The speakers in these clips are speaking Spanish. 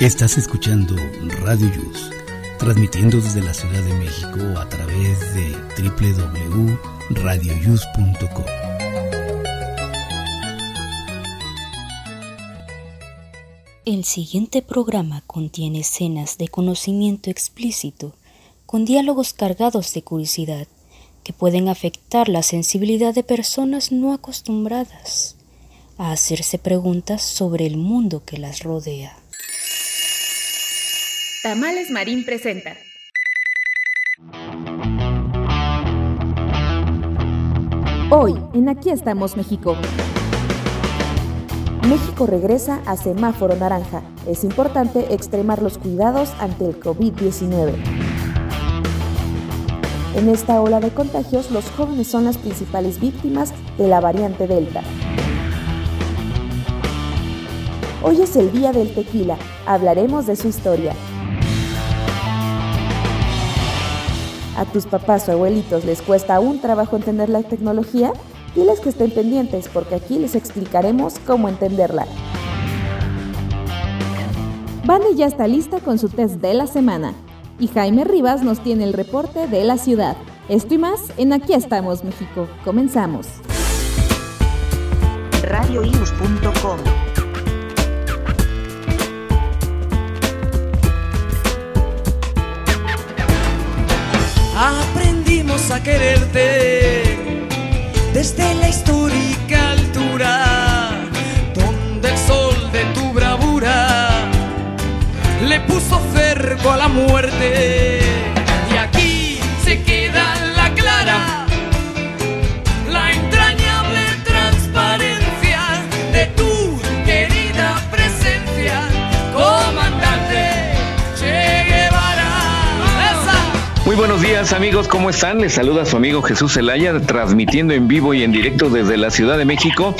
Estás escuchando Radio Yus, transmitiendo desde la Ciudad de México a través de www.radioyus.com. El siguiente programa contiene escenas de conocimiento explícito, con diálogos cargados de curiosidad, que pueden afectar la sensibilidad de personas no acostumbradas a hacerse preguntas sobre el mundo que las rodea. Tamales Marín presenta. Hoy, en Aquí estamos México. México regresa a semáforo naranja. Es importante extremar los cuidados ante el COVID-19. En esta ola de contagios, los jóvenes son las principales víctimas de la variante Delta. Hoy es el día del tequila. Hablaremos de su historia. A tus papás o abuelitos les cuesta un trabajo entender la tecnología, diles que estén pendientes porque aquí les explicaremos cómo entenderla. Vane ya está lista con su test de la semana y Jaime Rivas nos tiene el reporte de la ciudad. Esto y más en Aquí estamos México. Comenzamos. A quererte desde la histórica altura, donde el sol de tu bravura le puso cerco a la muerte. Días amigos, ¿cómo están? Les saluda su amigo Jesús Zelaya, transmitiendo en vivo y en directo desde la Ciudad de México.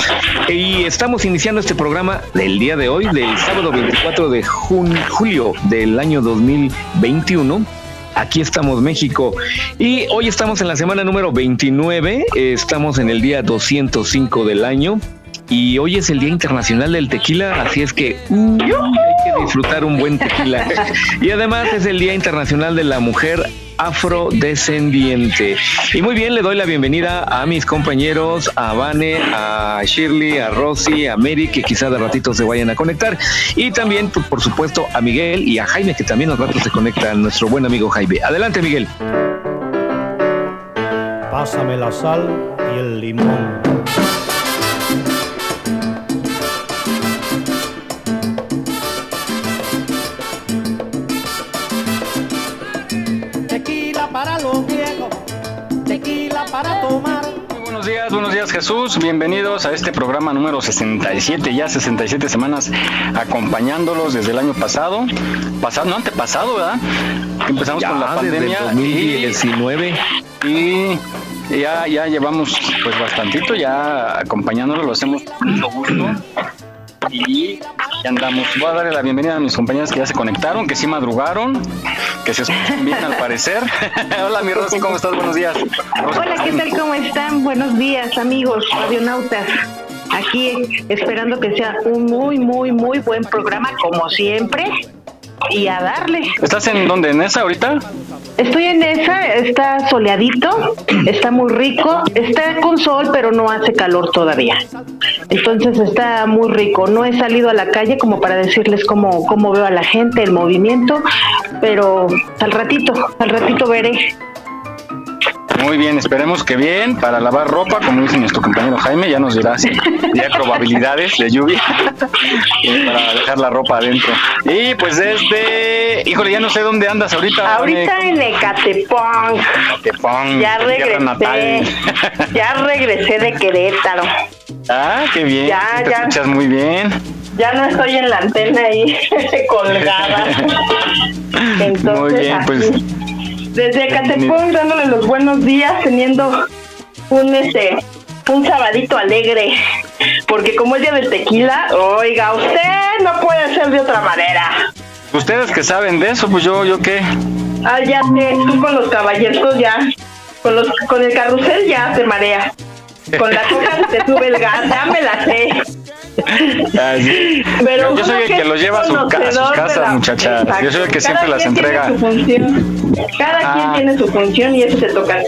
Y estamos iniciando este programa del día de hoy, del sábado 24 de julio del año 2021. Aquí estamos México y hoy estamos en la semana número 29, eh, estamos en el día 205 del año y hoy es el Día Internacional del Tequila, así es que uh, hay que disfrutar un buen tequila. Y además es el Día Internacional de la Mujer afrodescendiente. Y muy bien, le doy la bienvenida a mis compañeros, a Vane, a Shirley, a Rosy, a Mary, que quizá de ratito se vayan a conectar. Y también, pues, por supuesto, a Miguel y a Jaime, que también al rato se conecta, nuestro buen amigo Jaime. Adelante, Miguel. Pásame la sal y el limón. Para tomar. Muy buenos días, buenos días Jesús, bienvenidos a este programa número 67, ya 67 semanas acompañándolos desde el año pasado, pasado, no antepasado, ¿verdad? Empezamos con la Ya desde el pandemia 2019. y, y ya, ya llevamos pues bastantito ya acompañándolos, lo hacemos con mucho gusto y ya andamos. Voy a darle la bienvenida a mis compañeras que ya se conectaron, que sí madrugaron, que se escuchan al parecer. Hola mi Rosy, ¿cómo estás? Buenos días. Hola, ¿qué tal? ¿Cómo están? Buenos días, amigos radionautas. Aquí esperando que sea un muy, muy, muy buen programa, como siempre. Y a darle. ¿Estás en dónde? ¿En esa ahorita? Estoy en esa, está soleadito, está muy rico, está con sol, pero no hace calor todavía. Entonces está muy rico. No he salido a la calle como para decirles cómo, cómo veo a la gente, el movimiento, pero al ratito, al ratito veré. Muy bien, esperemos que bien para lavar ropa, como dice nuestro compañero Jaime, ya nos dirá si hay probabilidades de lluvia para dejar la ropa adentro. Y pues desde, híjole, ya no sé dónde andas ahorita. Ahorita en Ecatepong. Te pon, Ya regresé, ya regresé de Querétaro. Ah, qué bien, Ya, te ya. escuchas muy bien. Ya no estoy en la antena ahí colgada. Entonces, Muy bien, así, pues. Desde Ecatepong dándole los buenos días, teniendo un este un sabadito alegre, porque como es día del tequila, oiga, usted no puede ser de otra manera. Ustedes que saben de eso, pues yo, yo qué. Ah, ya sé, tú con los caballeros ya, con los con el carrusel ya te marea. Con la coca se te sube el gas, ya me la sé. Pero yo soy el que los lleva a, su sus casas, muchachas. Yo soy el que siempre las entrega. Cada quien ah. tiene su función y eso se toca.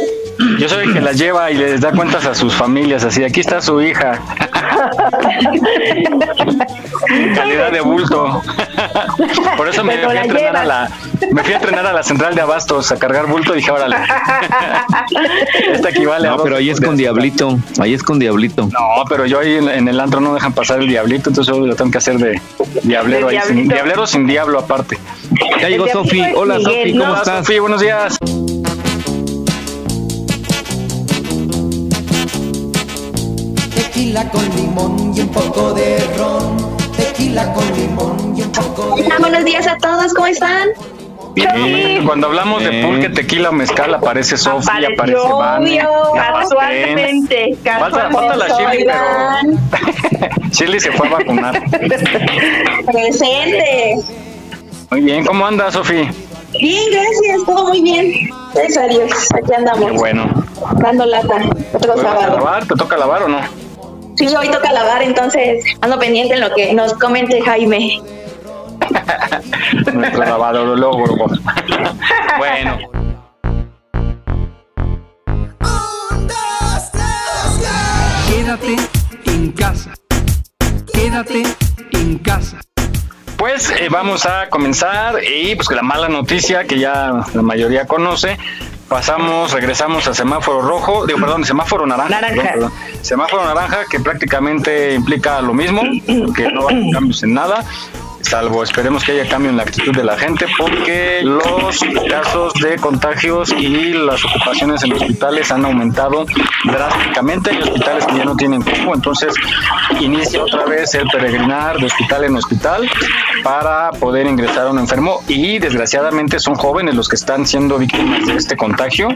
Yo soy el que las lleva y les da cuentas a sus familias, así, aquí está su hija. Calidad de bulto. Por eso me fui, a entrenar a la, me fui a entrenar a la central de abastos a cargar bulto y dije, órale. Esta equivale no, pero ahí es con diablito, ahí es con diablito. No, pero yo ahí en, el antro no dejan pasar el diablito, entonces yo lo tengo que hacer de diablero ahí, sin, diablero sin diablo aparte. Ya llegó Sofi. Hola Sofi, ¿cómo estás? Sofi, buenos días. Tequila con limón y un poco de ron. Tequila con limón y un poco de Hola, buenos días a todos, ¿cómo están? Bien, cuando hablamos de pulque, tequila o mezcal, aparece Sofía, aparece Vane. Casualmente, Falta, falta la Shirley, pero Shirley se fue a vacunar. Presente. Muy bien, ¿cómo anda, Sofía? Bien, gracias, todo muy bien. Gracias a Dios, aquí andamos. Qué bueno. Dando lata, otro sábado. Lavar? ¿Te toca lavar o no? Sí, hoy toca lavar, entonces ando pendiente en lo que nos comente Jaime. Nuestro lavador bueno. Quédate en casa. Quédate en casa. Pues eh, vamos a comenzar y pues la mala noticia que ya la mayoría conoce, pasamos, regresamos a semáforo rojo, digo, perdón, semáforo naranja. Naranja. Semáforo naranja que prácticamente implica lo mismo, que no hay cambios en nada salvo esperemos que haya cambio en la actitud de la gente porque los casos de contagios y las ocupaciones en hospitales han aumentado drásticamente. Hay hospitales que ya no tienen cupo, entonces inicia otra vez el peregrinar de hospital en hospital para poder ingresar a un enfermo y desgraciadamente son jóvenes los que están siendo víctimas de este contagio.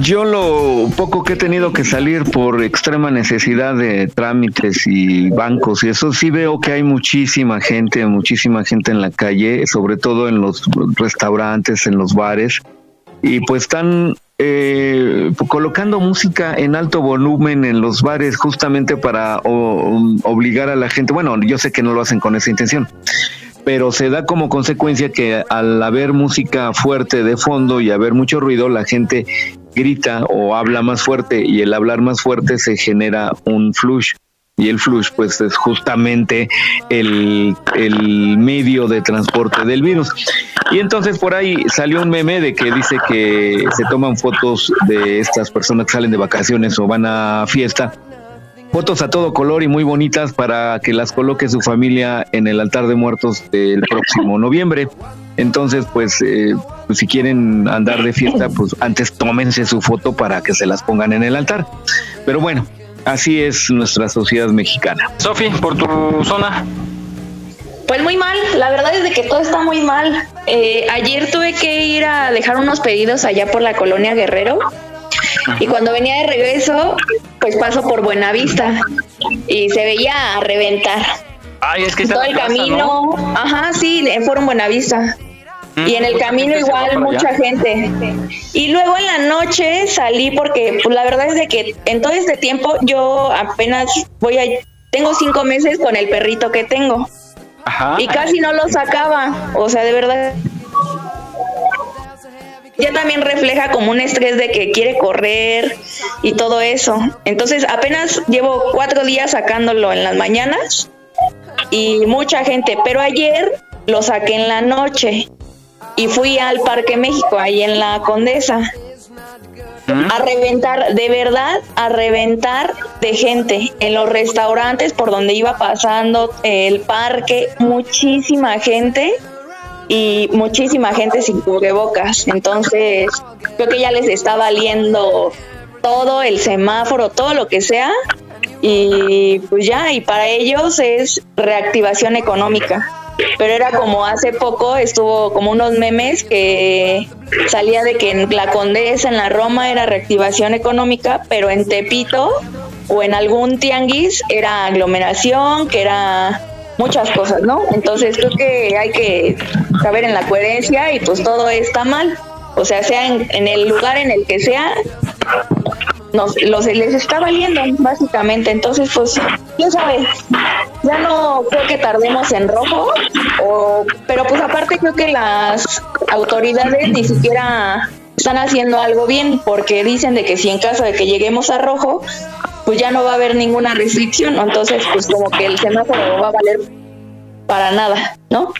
Yo lo poco que he tenido que salir por extrema necesidad de trámites y bancos y eso sí veo que hay muchísima gente, muchísima gente en la calle, sobre todo en los restaurantes, en los bares, y pues están eh, colocando música en alto volumen en los bares justamente para obligar a la gente, bueno, yo sé que no lo hacen con esa intención, pero se da como consecuencia que al haber música fuerte de fondo y haber mucho ruido, la gente grita o habla más fuerte y el hablar más fuerte se genera un flush y el flush pues es justamente el, medio de transporte del virus. Y entonces por ahí salió un meme de que dice que se toman fotos de estas personas que salen de vacaciones o van a fiesta, fotos a todo color y muy bonitas para que las coloque su familia en el altar de muertos del próximo noviembre. Entonces, pues, eh, pues si quieren andar de fiesta, pues antes tómense su foto para que se las pongan en el altar. Pero bueno, Así es nuestra sociedad mexicana. Sofi, por tu zona. Pues muy mal, la verdad es de que todo está muy mal. Eh, ayer tuve que ir a dejar unos pedidos allá por la colonia Guerrero y cuando venía de regreso, pues paso por Buenavista y se veía a reventar. Ay, es que todo el camino, ajá, sí, Foro Buenavista. Y en el camino igual mucha gente. Y luego en la noche salí porque pues la verdad es de que en todo este tiempo yo apenas voy a... Tengo cinco meses con el perrito que tengo. Y casi no lo sacaba. O sea, de verdad ya también refleja como un estrés de que quiere correr y todo eso. Entonces apenas llevo cuatro días sacándolo en las mañanas y mucha gente, pero ayer lo saqué en la noche y fui al Parque México, ahí en la Condesa, a reventar, de verdad, a reventar de gente en los restaurantes por donde iba pasando el parque, muchísima gente y muchísima gente sin cubrebocas. Entonces, creo que ya les está valiendo todo el semáforo, todo lo que sea. Y pues ya, y para ellos es reactivación económica pero era como hace poco estuvo como unos memes que salía de que en la Condesa, en la Roma era reactivación económica, pero en Tepito o en algún tianguis era aglomeración, que era muchas cosas, ¿no? Entonces creo que hay que saber en la coherencia y pues todo está mal. O sea, sea en, en el lugar en el que sea, nos, los, les está valiendo básicamente. Entonces, pues, quién sabe, ya no creo que tardemos en rojo, o, pero pues aparte creo que las autoridades ni siquiera están haciendo algo bien porque dicen de que si en caso de que lleguemos a rojo, pues ya no va a haber ninguna restricción, entonces pues como que el semáforo va a valer para nada, ¿no?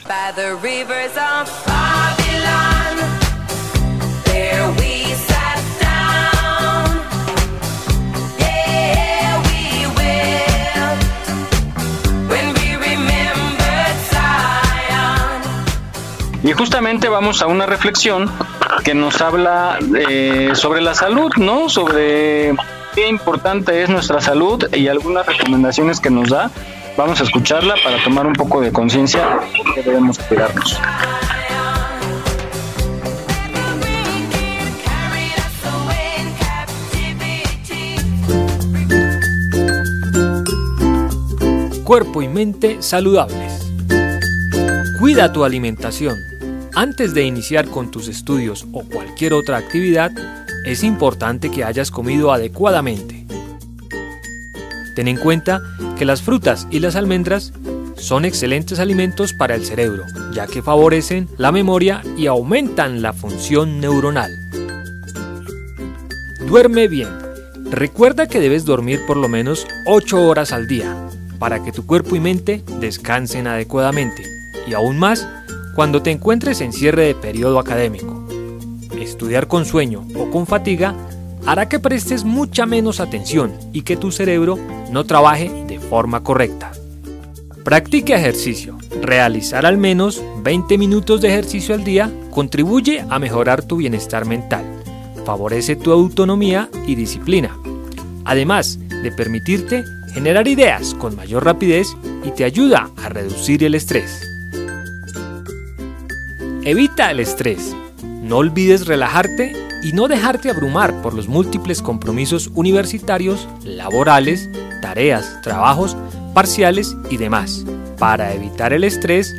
Y justamente vamos a una reflexión que nos habla eh, sobre la salud, ¿no? Sobre qué importante es nuestra salud y algunas recomendaciones que nos da. Vamos a escucharla para tomar un poco de conciencia de que debemos cuidarnos. Cuerpo y mente saludables. Cuida tu alimentación antes de iniciar con tus estudios o cualquier otra actividad, es importante que hayas comido adecuadamente. Ten en cuenta que las frutas y las almendras son excelentes alimentos para el cerebro, ya que favorecen la memoria y aumentan la función neuronal. Duerme bien. Recuerda que debes dormir por lo menos 8 horas al día, para que tu cuerpo y mente descansen adecuadamente, y aún más cuando te encuentres en cierre de periodo académico. Estudiar con sueño o con fatiga hará que prestes mucha menos atención y que tu cerebro no trabaje de forma correcta. Practique ejercicio. Realizar al menos 20 minutos de ejercicio al día contribuye a mejorar tu bienestar mental, favorece tu autonomía y disciplina, además de permitirte generar ideas con mayor rapidez y te ayuda a reducir el estrés. Evita el estrés. No olvides relajarte y no dejarte abrumar por los múltiples compromisos universitarios, laborales, tareas, trabajos, parciales y demás. Para evitar el estrés,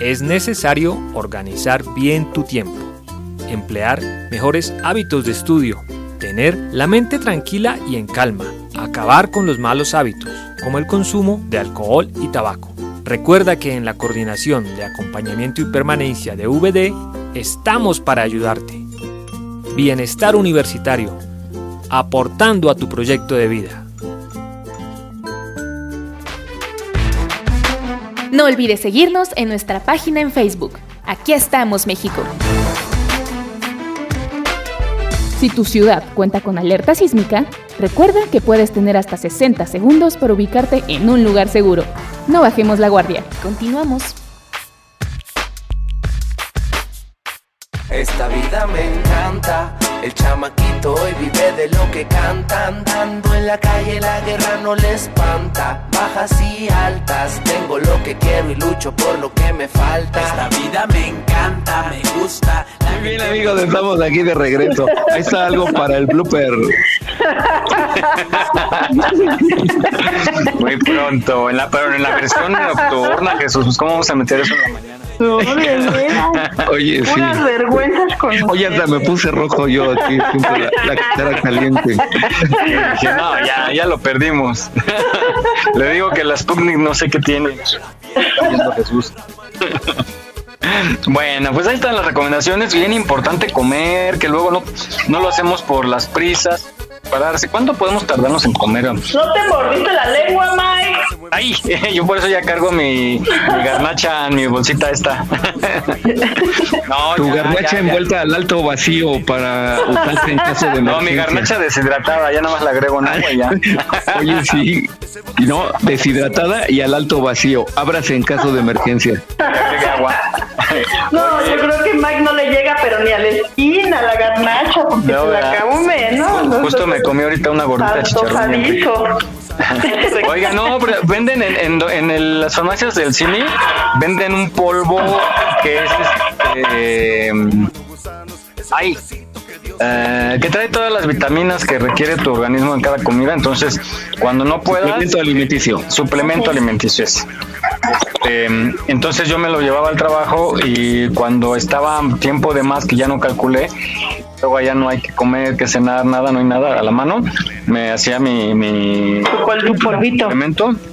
es necesario organizar bien tu tiempo, emplear mejores hábitos de estudio, tener la mente tranquila y en calma, acabar con los malos hábitos, como el consumo de alcohol y tabaco. Recuerda que en la coordinación de acompañamiento y permanencia de VD estamos para ayudarte. Bienestar universitario, aportando a tu proyecto de vida. No olvides seguirnos en nuestra página en Facebook. Aquí estamos, México. Si tu ciudad cuenta con alerta sísmica, recuerda que puedes tener hasta 60 segundos para ubicarte en un lugar seguro. No bajemos la guardia. Continuamos. Esta vida me encanta. El chamaquito hoy vive de lo que canta. Andando en la calle la guerra no le espanta. Bajas y altas, tengo lo que quiero y lucho por lo que me falta. Esta vida me encanta, me gusta. Muy bien amigos, estamos aquí de regreso. Ahí está algo para el blooper. Muy pronto, en la, pero en la versión nocturna, Jesús, ¿cómo vamos a meter eso en la mañana? No, de Oye, sí. Unas vergüenzas con Oye, hasta me puse rojo yo aquí, siento la, la cara caliente. Dije, no, ya, ya lo perdimos. Le digo que la Sputnik no sé qué tiene. Jesús. Bueno, pues ahí están las recomendaciones. Bien importante comer, que luego no, no lo hacemos por las prisas. ¿Cuánto podemos tardarnos en comer? No te mordiste la lengua, Mike. Ay, yo por eso ya cargo mi, mi garnacha en mi bolsita esta. No, Tu ya, garnacha ya, ya. envuelta al alto vacío para usarse en caso de No, mi emergencia. garnacha deshidratada, ya nada más la agrego en agua y ya. Oye, sí. No, deshidratada y al alto vacío. Ábrase en caso de emergencia. Agregue agua. No, yo creo que Mike no le llega, pero ni a la esquina, a la garnacha, porque No, se la come, ¿no? Justo me comí ahorita una gordita chicharrón. Oiga, no, pero venden en, en, en el- las farmacias del cine, venden un polvo que es este. Ay. Eh, que trae todas las vitaminas que requiere tu organismo en cada comida. Entonces, cuando no puedas. Suplemento alimenticio. Suplemento alimenticio es. Eh, entonces yo me lo llevaba al trabajo y cuando estaba tiempo de más que ya no calculé, luego allá no hay que comer, que cenar, nada, no hay nada a la mano. Me hacía mi, mi tu polvito.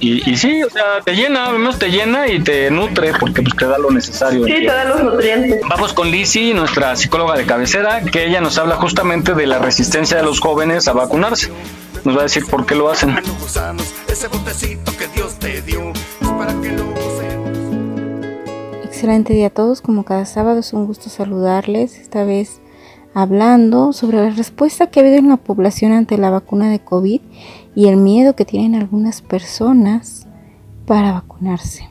Y, y sí, o sea, te llena, menos te llena y te nutre porque pues, te da lo necesario. Sí, te da los nutrientes. Vamos con Lizzy, nuestra psicóloga de cabecera, que ella nos habla justamente de la resistencia de los jóvenes a vacunarse. Nos va a decir por qué lo hacen. Excelente día a todos, como cada sábado es un gusto saludarles, esta vez hablando sobre la respuesta que ha habido en la población ante la vacuna de COVID y el miedo que tienen algunas personas para vacunarse.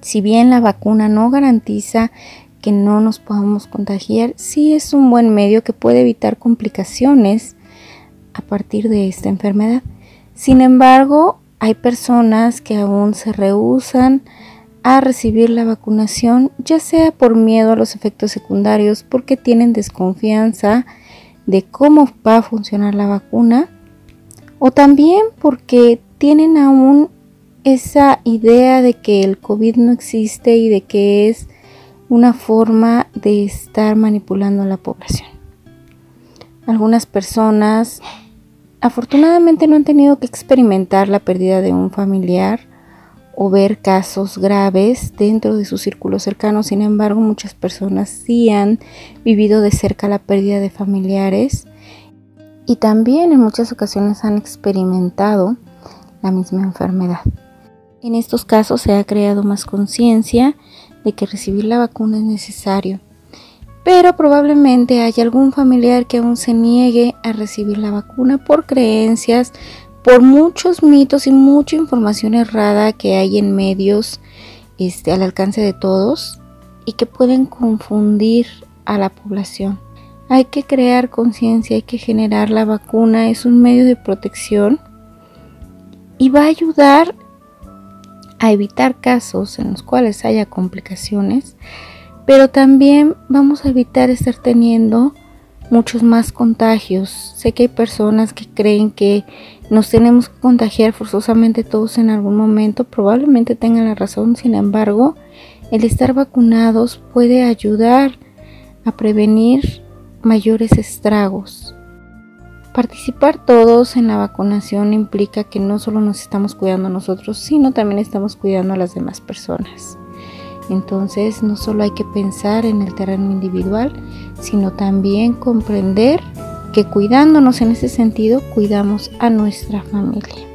Si bien la vacuna no garantiza que no nos podamos contagiar, sí es un buen medio que puede evitar complicaciones a partir de esta enfermedad. Sin embargo, hay personas que aún se rehusan a recibir la vacunación, ya sea por miedo a los efectos secundarios, porque tienen desconfianza de cómo va a funcionar la vacuna, o también porque tienen aún esa idea de que el COVID no existe y de que es una forma de estar manipulando a la población. Algunas personas afortunadamente no han tenido que experimentar la pérdida de un familiar o ver casos graves dentro de su círculo cercano. Sin embargo, muchas personas sí han vivido de cerca la pérdida de familiares y también en muchas ocasiones han experimentado la misma enfermedad. En estos casos se ha creado más conciencia de que recibir la vacuna es necesario, pero probablemente haya algún familiar que aún se niegue a recibir la vacuna por creencias por muchos mitos y mucha información errada que hay en medios este, al alcance de todos y que pueden confundir a la población. Hay que crear conciencia, hay que generar la vacuna, es un medio de protección y va a ayudar a evitar casos en los cuales haya complicaciones, pero también vamos a evitar estar teniendo muchos más contagios. Sé que hay personas que creen que nos tenemos que contagiar forzosamente todos en algún momento. Probablemente tengan la razón, sin embargo, el estar vacunados puede ayudar a prevenir mayores estragos. Participar todos en la vacunación implica que no solo nos estamos cuidando nosotros, sino también estamos cuidando a las demás personas. Entonces no solo hay que pensar en el terreno individual, sino también comprender que cuidándonos en ese sentido cuidamos a nuestra familia.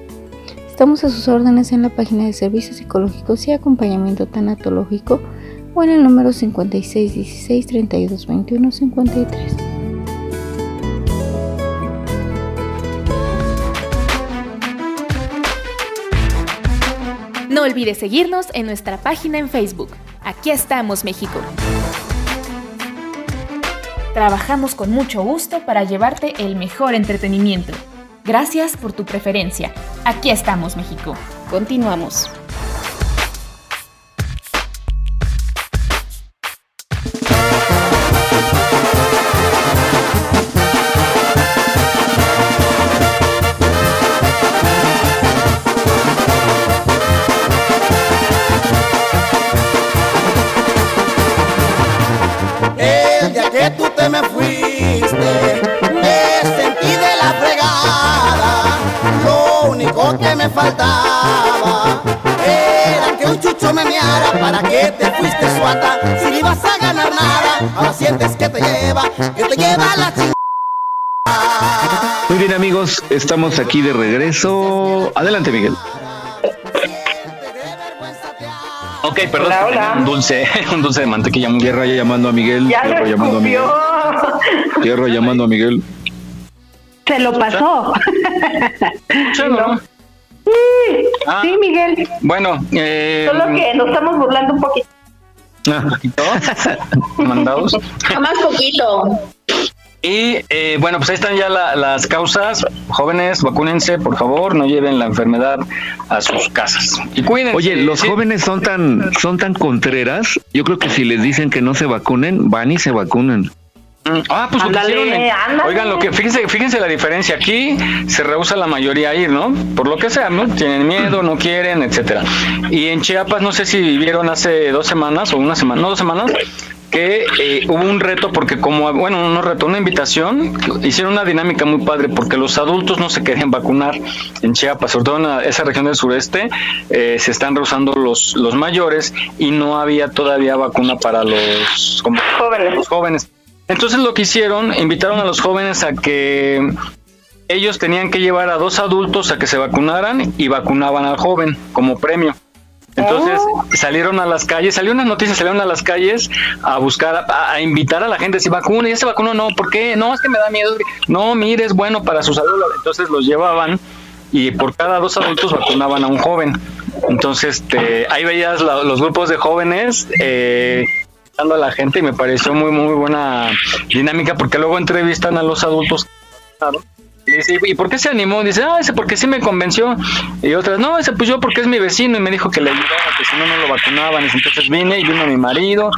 Estamos a sus órdenes en la página de servicios psicológicos y acompañamiento tanatológico o en el número 5616 3221 53. No olvides seguirnos en nuestra página en Facebook. Aquí estamos, México. Trabajamos con mucho gusto para llevarte el mejor entretenimiento. Gracias por tu preferencia. Aquí estamos, México. Continuamos. Sientes que te lleva, que te lleva la chingada. Muy bien amigos, estamos aquí de regreso. Adelante Miguel. Ok, perdón. Un dulce, un dulce de mantequilla. Tierra llamando a Miguel. Ya Tierra llamando a Miguel. Tierra llamando a Miguel. Se lo pasó. Sí, ah. sí, Miguel. Bueno, eh, solo que nos estamos burlando un poquito. ¿Un poquito? ¿Mandados? Más poquito. Y eh, bueno, pues ahí están ya las causas. Jóvenes, vacúnense, por favor, no lleven la enfermedad a sus casas. Y cuídense. Oye, los jóvenes son tan, son tan contreras. Yo creo que si les dicen que no se vacunen, van y se vacunan. Mm, ah, pues Oigan, lo que fíjense, fíjense la diferencia. Aquí se rehúsa la mayoría a ir, ¿no? Por lo que sea, ¿no? Tienen miedo, no quieren, etcétera. Y en Chiapas, no sé si vivieron hace dos semanas o una semana, no dos semanas, que eh, hubo un reto porque como, bueno, no reto, una invitación, hicieron una dinámica muy padre porque los adultos no se querían vacunar en Chiapas, sobre todo en esa región del sureste, eh, se están rehusando los, los mayores y no había todavía vacuna para los, jóvenes. los jóvenes. Entonces lo que hicieron, invitaron a los jóvenes a que ellos tenían que llevar a dos adultos a que se vacunaran y vacunaban al joven como premio. Entonces oh. salieron a las calles, salió una noticia, salieron a las calles a buscar, a, invitar a la gente, si vacuna, y ese vacuno no, ¿por qué? No, es que me da miedo. No, mire, es bueno para su salud. Entonces los llevaban y por cada dos adultos vacunaban a un joven. Entonces este, ahí veías los grupos de jóvenes eh, a la gente y me pareció muy, muy buena dinámica porque luego entrevistan a los adultos. Y dice, ¿y por qué se animó? Dice, ah, ese porque sí me convenció. Y otras, no, ese pues yo porque es mi vecino y me dijo que le ayudaba, que si no, no lo vacunaban. Entonces vine y vino mi marido.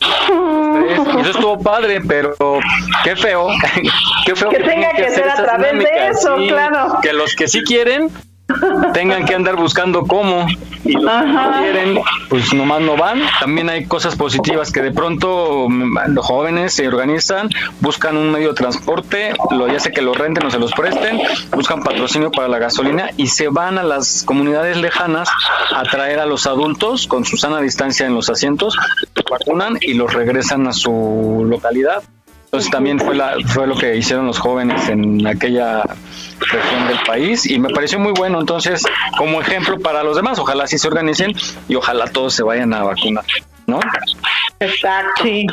Y eso estuvo padre, pero qué feo. qué feo que, tenga que, ser a través de eso, claro. Que los que sí quieren tengan que andar buscando cómo y los que no quieren, pues nomás no van. También hay cosas positivas que de pronto mm, los jóvenes se organizan, buscan un medio de transporte, lo, ya sea que lo renten o se los presten, buscan patrocinio para la gasolina y se van a las comunidades lejanas a traer a los adultos con su sana distancia en los asientos, vacunan y los regresan a su localidad. Entonces también fue, la, fue lo que hicieron los jóvenes en aquella región del país y me pareció muy bueno. Entonces, como ejemplo para los demás, ojalá sí se organicen y ojalá todos se vayan a vacunar, ¿no? Exacto. Sí.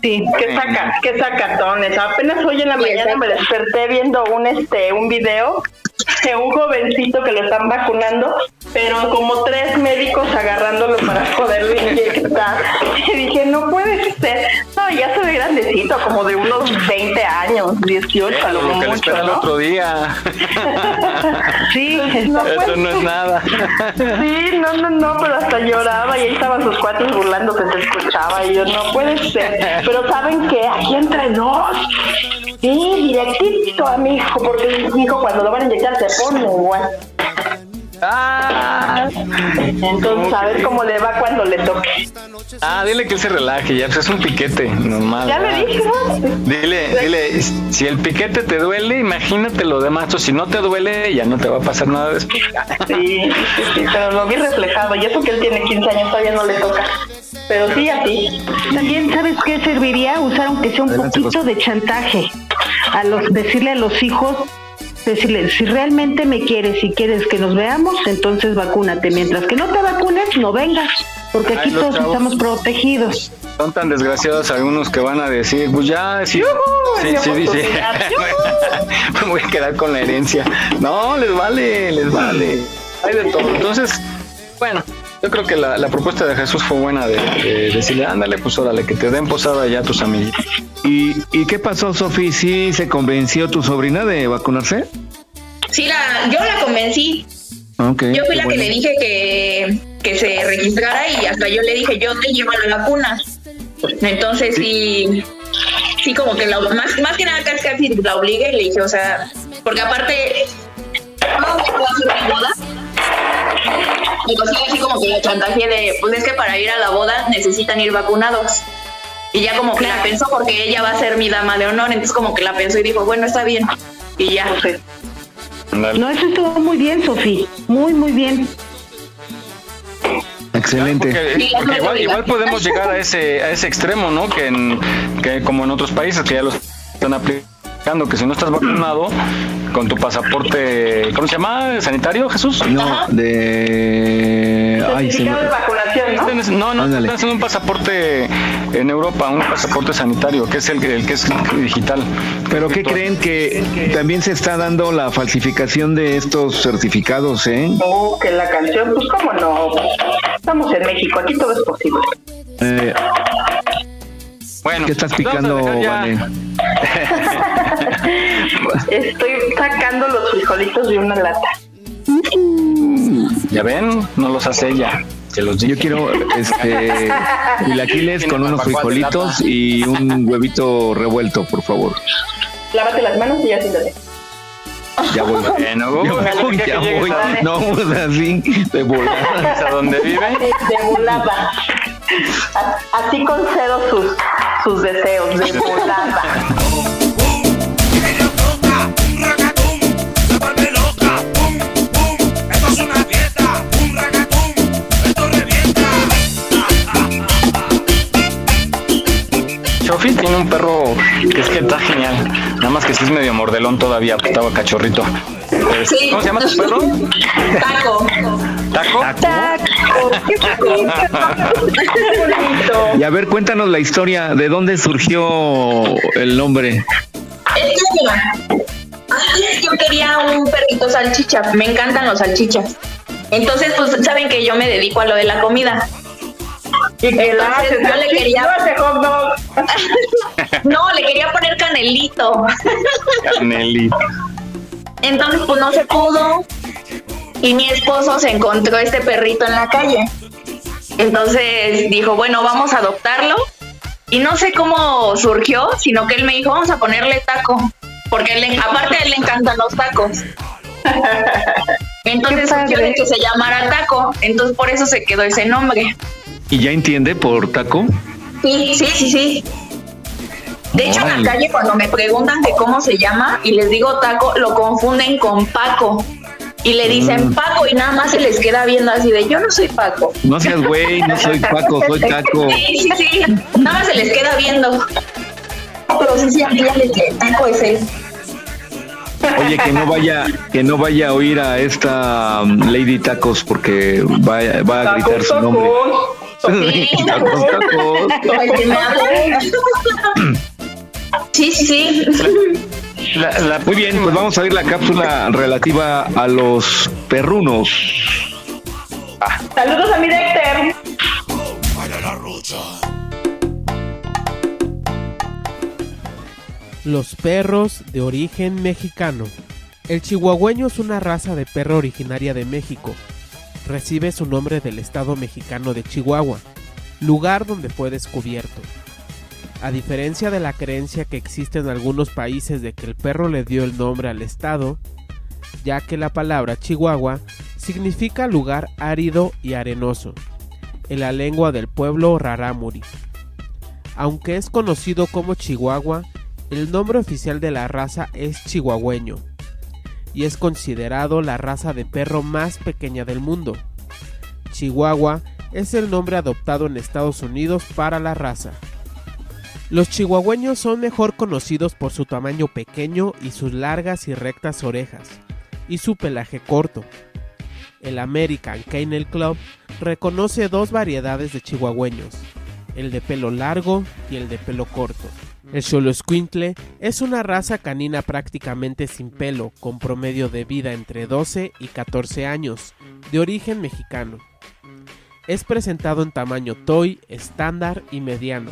Sí, qué saca, qué sacatones. Apenas hoy en la mañana me desperté viendo un este un video de un jovencito que lo están vacunando, pero como tres médicos agarrándolo para poderlo inyectar. Y dije, no puede ser. No, ya se ve grandecito, como de unos 20 años, 18 a lo, lo que mucho, ¿no? el otro día. sí, no eso no es nada. sí, no, no, no, pero hasta lloraba y ahí estaban sus cuates burlándose, se escuchaba y yo, no puede ser. Pero ¿saben qué? Aquí entre dos. Sí, directito a mi hijo, porque mi hijo cuando lo van a inyectar se pone igual. Ah, entonces a ver cómo le va cuando le toque. Ah, dile que él se relaje, ya pues es un piquete normal. Ya le dije. Dile, dile, si el piquete te duele, imagínate lo demás, o si no te duele, ya no te va a pasar nada después. Sí, sí, pero lo vi reflejado, y eso que él tiene 15 años todavía no le toca. Pero sí, así. También, ¿sabes qué serviría? Usar aunque sea un poquito de chantaje. A los, decirle a los hijos decirle, si realmente me quieres y quieres que nos veamos, entonces vacúnate. Mientras que no te vacunes, no vengas, porque aquí todos estamos protegidos. Son tan desgraciados algunos que van a decir, pues ya, sí, sí, sí, sí, me voy a quedar con la herencia. No, les vale, les vale. Hay de todo. Entonces, bueno, yo creo que la, propuesta de Jesús fue buena de, decirle, ándale, pues órale, que te den posada ya a tus amigos. ¿Y, ¿Y qué pasó, Sofi? ¿Sí se convenció tu sobrina de vacunarse? Sí, la, yo la convencí. yo fui la que le dije que, que se registrara y hasta yo le dije, yo te llevo la vacuna. Entonces sí, sí, como que la, más, más que nada casi, casi la obligué y le dije, o sea, porque aparte, no me puedo hacer mi boda y pues así como que la chantaje de, pues es que para ir a la boda necesitan ir vacunados. Y ya como que la pensó porque ella va a ser mi dama de honor, entonces como que la pensó y dijo, bueno, está bien. Y ya. No, eso estuvo muy bien, Sofía. Muy, muy bien. Excelente. igual, podemos llegar a ese, a ese extremo, ¿no? Que, en, que como en otros países que ya los están aplicando, que si no estás vacunado, con tu pasaporte, ¿cómo se llama? ¿Sanitario, Jesús? No, de... Ay, de vacunación, ¿no? No, no, están haciendo un pasaporte en Europa, un pasaporte sanitario, que es el, el que es digital. Pero ¿qué creen que también se está dando la falsificación de estos certificados, eh? Oh, que la canción, pues cómo no. Estamos en México, aquí todo es posible. Eh, bueno, ¿qué estás picando, Vane? Estoy sacando los frijolitos de una lata. Ya ven, no los hace ella. los Yo quiero este chilaquiles con unos frijolitos y un huevito revuelto, por favor. Lávate las manos y ya siéntate. Ya voy. Bueno, ya, ya voy. No, pues así, de volada. ¿A dónde vive? De volada. Así concedo sus, sus deseos de volada. Chofi tiene un perro que es que está genial. Nada más que sí es medio mordelón todavía, pues, estaba cachorrito. Sí. ¿Cómo se llama tu perro? Taco. ¿Taco? Y a ver, cuéntanos la historia, ¿de dónde surgió el nombre? Antes yo quería un perrito salchicha, me encantan los salchichas. Entonces, pues saben que yo me dedico a lo de la comida. Entonces, yo le quería. no, le quería poner canelito. Canelito. Entonces, pues no se pudo. Y mi esposo se encontró este perrito en la calle. Entonces dijo, bueno, vamos a adoptarlo. Y no sé cómo surgió, sino que él me dijo, vamos a ponerle taco. Porque él le- aparte a él le encantan los tacos. Entonces de que se llamara taco. Entonces por eso se quedó ese nombre. ¿Y ya entiende por taco? Sí, sí, sí, sí. De hecho, en la calle cuando me preguntan que cómo se llama y les digo taco, lo confunden con Paco. Y le dicen Mm. Paco y nada más se les queda viendo así de yo no soy Paco. No seas güey, no soy Paco, soy taco. Sí, sí, sí. Nada más se les queda viendo. Pero sí, sí, les dije, Taco es él. Oye, que no vaya, que no vaya a oír a esta um, Lady Tacos porque va, va a gritar su nombre. Sí. Que me habla. Sí, sí, sí. Muy bien, pues vamos a ver la cápsula relativa a los perrunos. Saludos a mi Dexter. Los perros de origen mexicano. El chihuahueño es una raza de perro originaria de México. Recibe su nombre del estado mexicano de Chihuahua, lugar donde fue descubierto. A diferencia de la creencia que existe en algunos países de que el perro le dio el nombre al estado, ya que la palabra Chihuahua significa lugar árido y arenoso, en la lengua del pueblo rarámuri. Aunque es conocido como Chihuahua, el nombre oficial de la raza es chihuahueño y es considerado la raza de perro más pequeña del mundo. Chihuahua es el nombre adoptado en Estados Unidos para la raza. Los chihuahueños son mejor conocidos por su tamaño pequeño y sus largas y rectas orejas, y su pelaje corto. El American Kennel Club reconoce dos variedades de chihuahueños, el de pelo largo y el de pelo corto. El Xoloscuintle es una raza canina prácticamente sin pelo, con promedio de vida entre 12 y 14 años, de origen mexicano. Es presentado en tamaño toy, estándar y mediano.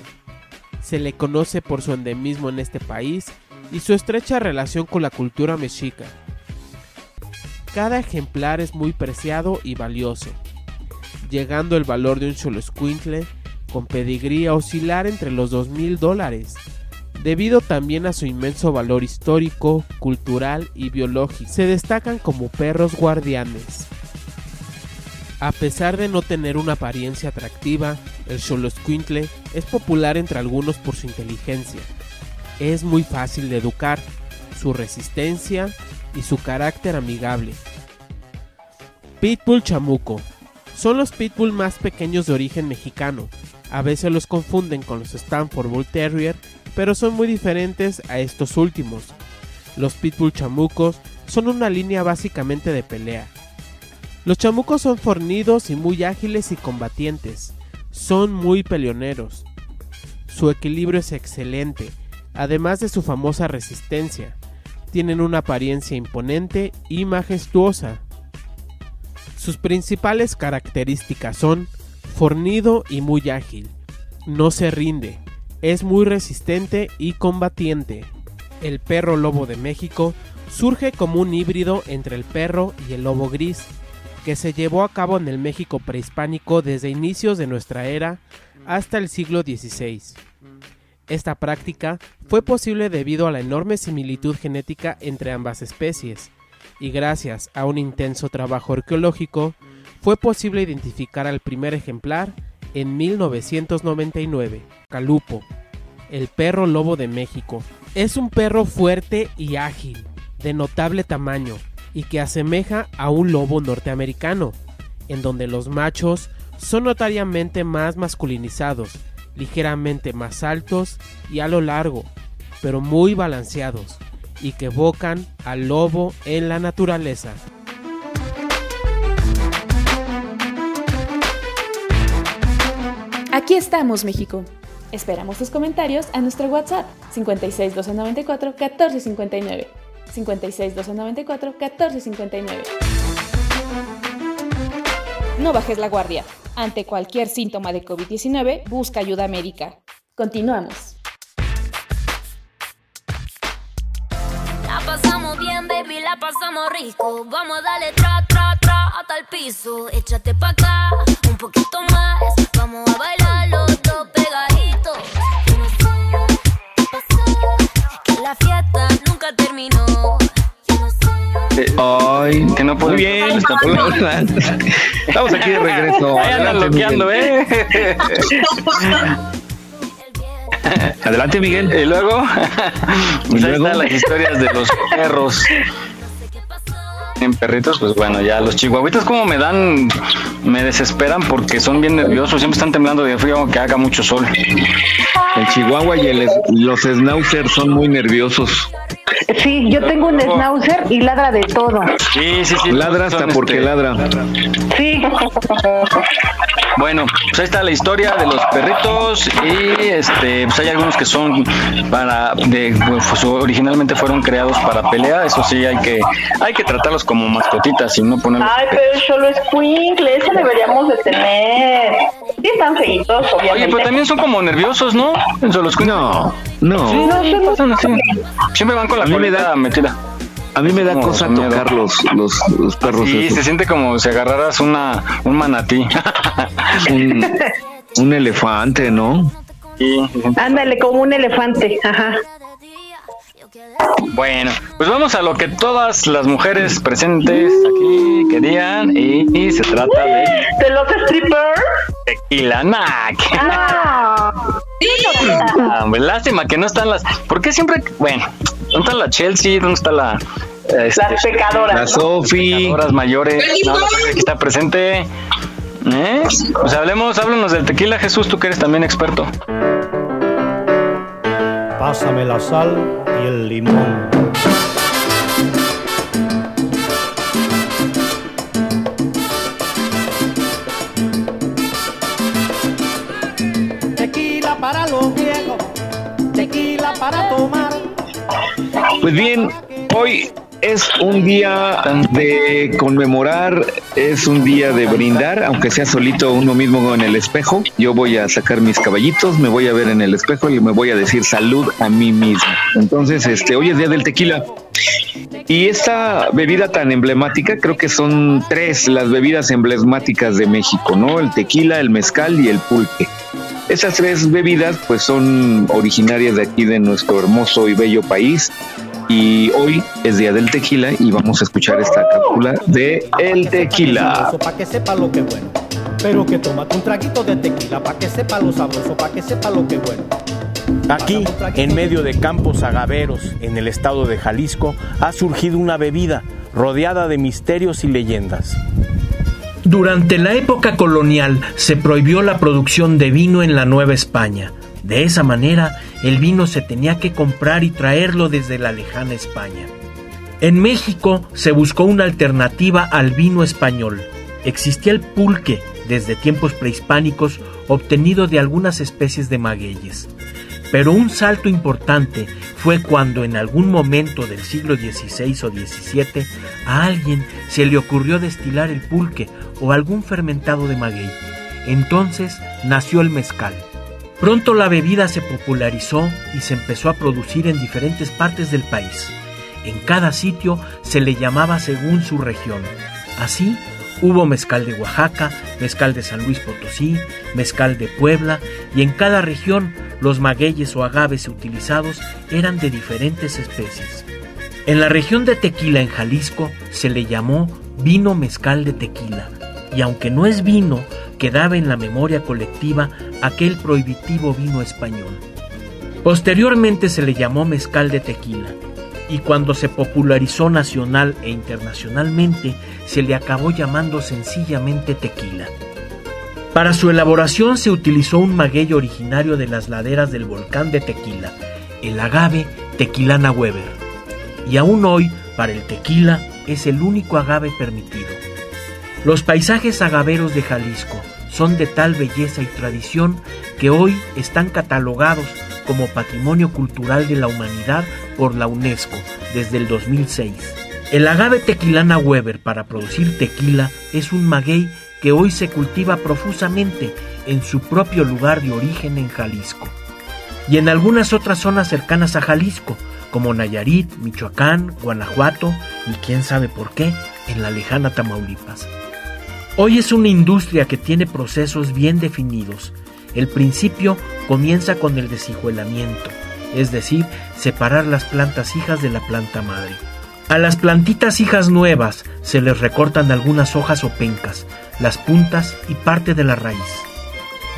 Se le conoce por su endemismo en este país y su estrecha relación con la cultura mexica. Cada ejemplar es muy preciado y valioso, llegando el valor de un Xoloscuintle con pedigrí a oscilar entre los 2 mil dólares, debido también a su inmenso valor histórico, cultural y biológico. Se destacan como perros guardianes. A pesar de no tener una apariencia atractiva, el Xoloscuintle es popular entre algunos por su inteligencia. Es muy fácil de educar, su resistencia y su carácter amigable. Pitbull Chamuco. Son los pitbull más pequeños de origen mexicano. A veces los confunden con los Stanford Bull Terrier, pero son muy diferentes a estos últimos. Los pitbull chamucos son una línea básicamente de pelea. Los chamucos son fornidos y muy ágiles y combatientes. Son muy peleoneros. Su equilibrio es excelente, además de su famosa resistencia. Tienen una apariencia imponente y majestuosa. Sus principales características son fornido y muy ágil. No se rinde. Es muy resistente y combatiente. El perro lobo de México surge como un híbrido entre el perro y el lobo gris, que se llevó a cabo en el México prehispánico desde inicios de nuestra era hasta el siglo XVI. Esta práctica fue posible debido a la enorme similitud genética entre ambas especies, y gracias a un intenso trabajo arqueológico fue posible identificar al primer ejemplar en 1999. Calupo, el perro lobo de México. Es un perro fuerte y ágil, de notable tamaño, y que asemeja a un lobo norteamericano, en donde los machos son notariamente más masculinizados, ligeramente más altos y a lo largo, pero muy balanceados, y que evocan al lobo en la naturaleza. Aquí estamos, México. Esperamos tus comentarios a nuestro WhatsApp 56 294 1459. 56 294 1459. No bajes la guardia. Ante cualquier síntoma de COVID-19, busca ayuda médica. Continuamos. La pasamos bien, baby, la pasamos rico. Vamos a darle tra, tra, tra hasta el piso. Échate pa' acá, un poquito más. Vamos a bailar los dos pegaditos. Yo no sé qué pasó, que la fiesta nunca terminó. Yo no sé. Ay, que no puedo. Muy bien, estamos aquí de regreso. Ahí andan Adelante, bloqueando, Miguel. ¿eh? Adelante, Miguel. Y luego, pues ¿Y ahí luego? están las historias de los perros. En perritos, pues bueno, ya los chihuahuitas como me dan, me desesperan porque son bien nerviosos, siempre están temblando de frío aunque haga mucho sol. El chihuahua y el, los schnauzer son muy nerviosos. Sí, yo tengo un schnauzer y ladra de todo. Sí, sí, sí. Ladra hasta porque este, ladra. Sí. Bueno, pues ahí está la historia de los perritos y este, pues hay algunos que son para, de, pues, originalmente fueron creados para pelea, eso sí hay que, hay que tratarlos como mascotitas y no ponerlos. Ay, pero solo es Quinkle, ese deberíamos de tener. Sí, están feitos, obviamente. Oye, pero también son como nerviosos, ¿no? Eso los No, no. Sí, No, así. Siempre van con la A mí me metida. A mí me da Como cosa tocar los, los, los perros Sí, esos. se siente como si agarraras una, un manatí. Un, un elefante, ¿no? Sí, Ándale, como un elefante. Ajá. Bueno, pues vamos a lo que todas las mujeres presentes aquí querían y, y se trata de ¿De los strippers? Tequila Nac. No. Ah, hombre, lástima que no están las. ¿Por qué siempre.? Bueno, ¿dónde está la Chelsea? ¿Dónde está la. este, Las pecadoras. La ¿no? Sofi. pecadoras mayores? No, aquí está presente. ¿Eh? Pues hablemos, háblanos del tequila, Jesús, tú que eres también experto. Pásame la sal y el limón. Pues bien, hoy es un día de conmemorar, es un día de brindar, aunque sea solito uno mismo en el espejo. Yo voy a sacar mis caballitos, me voy a ver en el espejo y me voy a decir salud a mí mismo. Entonces, este, hoy es día del tequila. Y esta bebida tan emblemática, creo que son tres las bebidas emblemáticas de México, ¿no? El tequila, el mezcal y el pulque. Estas tres bebidas pues son originarias de aquí de nuestro hermoso y bello país y hoy es día del tequila y vamos a escuchar esta cápsula de el tequila. Para que sepa lo que bueno. Pero que tómate un traguito de tequila para que sepa lo sabroso, para que sepa lo que bueno. Aquí, en medio de campos agaveros, en el estado de Jalisco, ha surgido una bebida rodeada de misterios y leyendas. Durante la época colonial se prohibió la producción de vino en la Nueva España. De esa manera, el vino se tenía que comprar y traerlo desde la lejana España. En México se buscó una alternativa al vino español. Existía el pulque desde tiempos prehispánicos obtenido de algunas especies de magueyes. Pero un salto importante fue cuando en algún momento del siglo XVI o XVII a alguien se le ocurrió destilar el pulque o algún fermentado de maguey. Entonces nació el mezcal. Pronto la bebida se popularizó y se empezó a producir en diferentes partes del país. En cada sitio se le llamaba según su región. Así, hubo mezcal de Oaxaca, mezcal de San Luis Potosí, mezcal de Puebla, y en cada región los magueyes o agaves utilizados eran de diferentes especies. En la región de Tequila, en Jalisco, se le llamó vino mezcal de tequila, y aunque no es vino, quedaba en la memoria colectiva aquel prohibitivo vino español. Posteriormente se le llamó mezcal de tequila y cuando se popularizó nacional e internacionalmente se le acabó llamando sencillamente tequila. Para su elaboración se utilizó un maguey originario de las laderas del volcán de Tequila, el agave Tequilana Weber. Y aún hoy, para el tequila, es el único agave permitido. Los paisajes agaveros de Jalisco son de tal belleza y tradición que hoy están catalogados como Patrimonio Cultural de la Humanidad por la UNESCO desde el 2006. El agave tequilana Weber para producir tequila es un maguey que hoy se cultiva profusamente en su propio lugar de origen en Jalisco y en algunas otras zonas cercanas a Jalisco, como Nayarit, Michoacán, Guanajuato y quién sabe por qué, en la lejana Tamaulipas. Hoy es una industria que tiene procesos bien definidos. El principio comienza con el deshijuelamiento, es decir, separar las plantas hijas de la planta madre. A las plantitas hijas nuevas se les recortan algunas hojas o pencas, las puntas y parte de la raíz.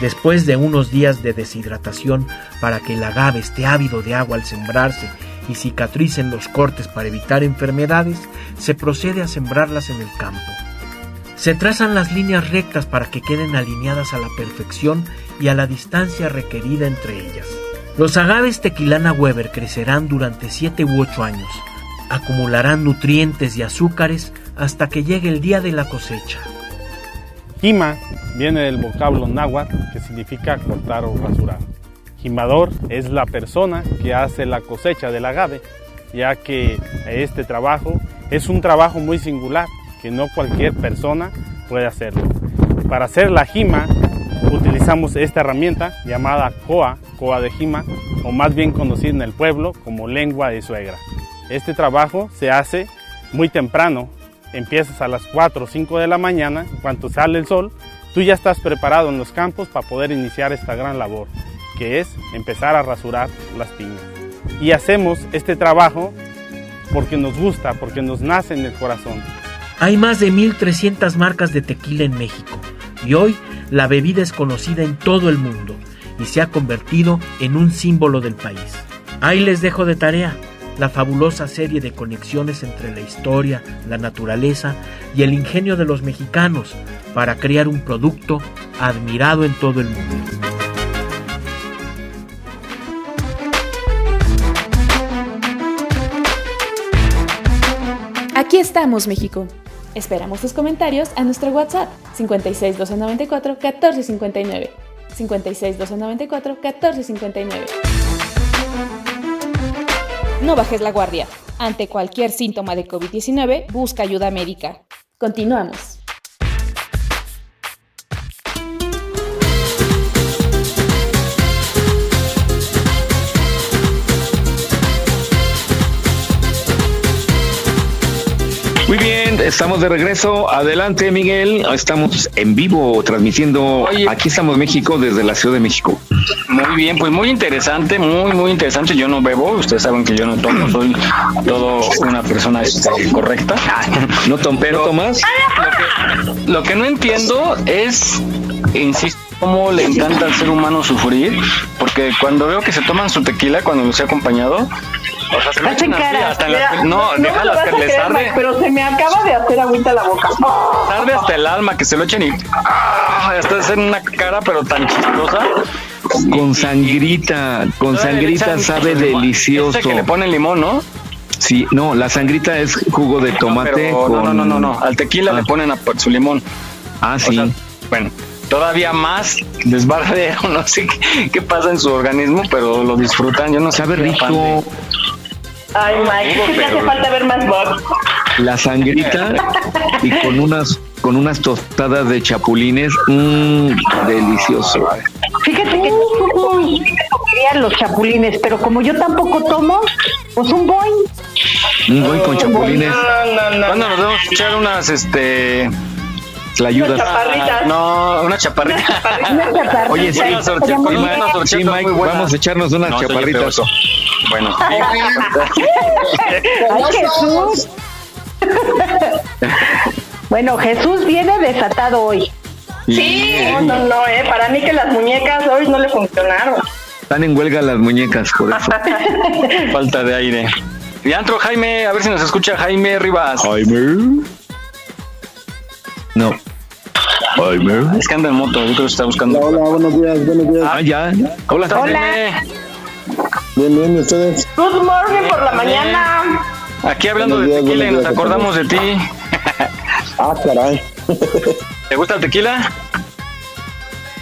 Después de unos días de deshidratación para que el agave esté ávido de agua al sembrarse y cicatricen los cortes para evitar enfermedades, se procede a sembrarlas en el campo. Se trazan las líneas rectas para que queden alineadas a la perfección y a la distancia requerida entre ellas. Los agaves tequilana Weber crecerán durante 7 u 8 años, acumularán nutrientes y azúcares hasta que llegue el día de la cosecha. Jima viene del vocablo náhuatl que significa cortar o rasurar. Jimador es la persona que hace la cosecha del agave, ya que este trabajo es un trabajo muy singular que no cualquier persona puede hacerlo. Para hacer la jima utilizamos esta herramienta llamada coa, coa de jima, o más bien conocida en el pueblo como lengua de suegra. Este trabajo se hace muy temprano, empiezas a las 4 o 5 de la mañana, cuando sale el sol, tú ya estás preparado en los campos para poder iniciar esta gran labor, que es empezar a rasurar las piñas. Y hacemos este trabajo porque nos gusta, porque nos nace en el corazón. Hay más de 1.300 marcas de tequila en México y hoy la bebida es conocida en todo el mundo y se ha convertido en un símbolo del país. Ahí les dejo de tarea la fabulosa serie de conexiones entre la historia, la naturaleza y el ingenio de los mexicanos para crear un producto admirado en todo el mundo. Aquí estamos, México. Esperamos tus comentarios a nuestro WhatsApp 56 294 1459. 56 294 1459. No bajes la guardia. Ante cualquier síntoma de COVID-19, busca ayuda médica. Continuamos. Estamos de regreso. Adelante, Miguel. Estamos en vivo transmitiendo. Aquí estamos México desde la Ciudad de México. Muy bien, pues muy interesante, muy, muy interesante. Yo no bebo, ustedes saben que yo no tomo, soy todo una persona este, correcta. No tomo, pero Tomás. Lo que, lo que no entiendo es, insisto, cómo le encanta al ser humano sufrir, porque cuando veo que se toman su tequila cuando los he acompañado, o sea, se lo Hacen echan así, cara. hasta en Mira, la- no, déjalas vas que les creer, arde. Max, Pero se me acaba de hacer agüita la boca. Tarde hasta el alma que se lo echen y ah, hasta hacer una cara pero tan chistosa. Con sangrita, con sangrita sabe delicioso. Ese que le ponen limón, ¿no? Sí, no, la sangrita es jugo de tomate no, con... no, no, no, no, al tequila le ponen a su limón. Ah, O sí. sea, bueno, todavía más desbardeo, no sé qué, qué pasa en su organismo, pero lo disfrutan. Yo no sé. Sabe rico. fan de- Ay, Mike, es que te hace falta ver más box. La sangrita y con unas con unas tostadas de chapulines, mmm, delicioso. Fíjate que sí me comería los chapulines, pero como yo tampoco tomo, pues un boing. Un buen con chapulines. ¿Cuándo nos vamos a echar unas, este... La chaparritas. No, una chaparrita. Una chaparrita. Oye, sí, Mike, Mike, muy vamos a echarnos unas No, chaparritas. Bueno. ¡Ay, Jesús! bueno, Jesús viene desatado hoy. Sí, no, no, no, eh. Para mí que las muñecas hoy no le funcionaron. Están en huelga las muñecas, por eso. Falta de aire. Ya entró Jaime, a ver si nos escucha Jaime Rivas. Jaime. No. Jaime. Es que anda en moto, yo creo que está buscando. Hola, buenos días, buenos días. Ah, ya. Hola, Hola. Bien, bien, ¿y ustedes? Good morning por la mañana. Aquí hablando de días, tequila y nos días acordamos de ti. Ah, caray. ¿Te gusta el tequila?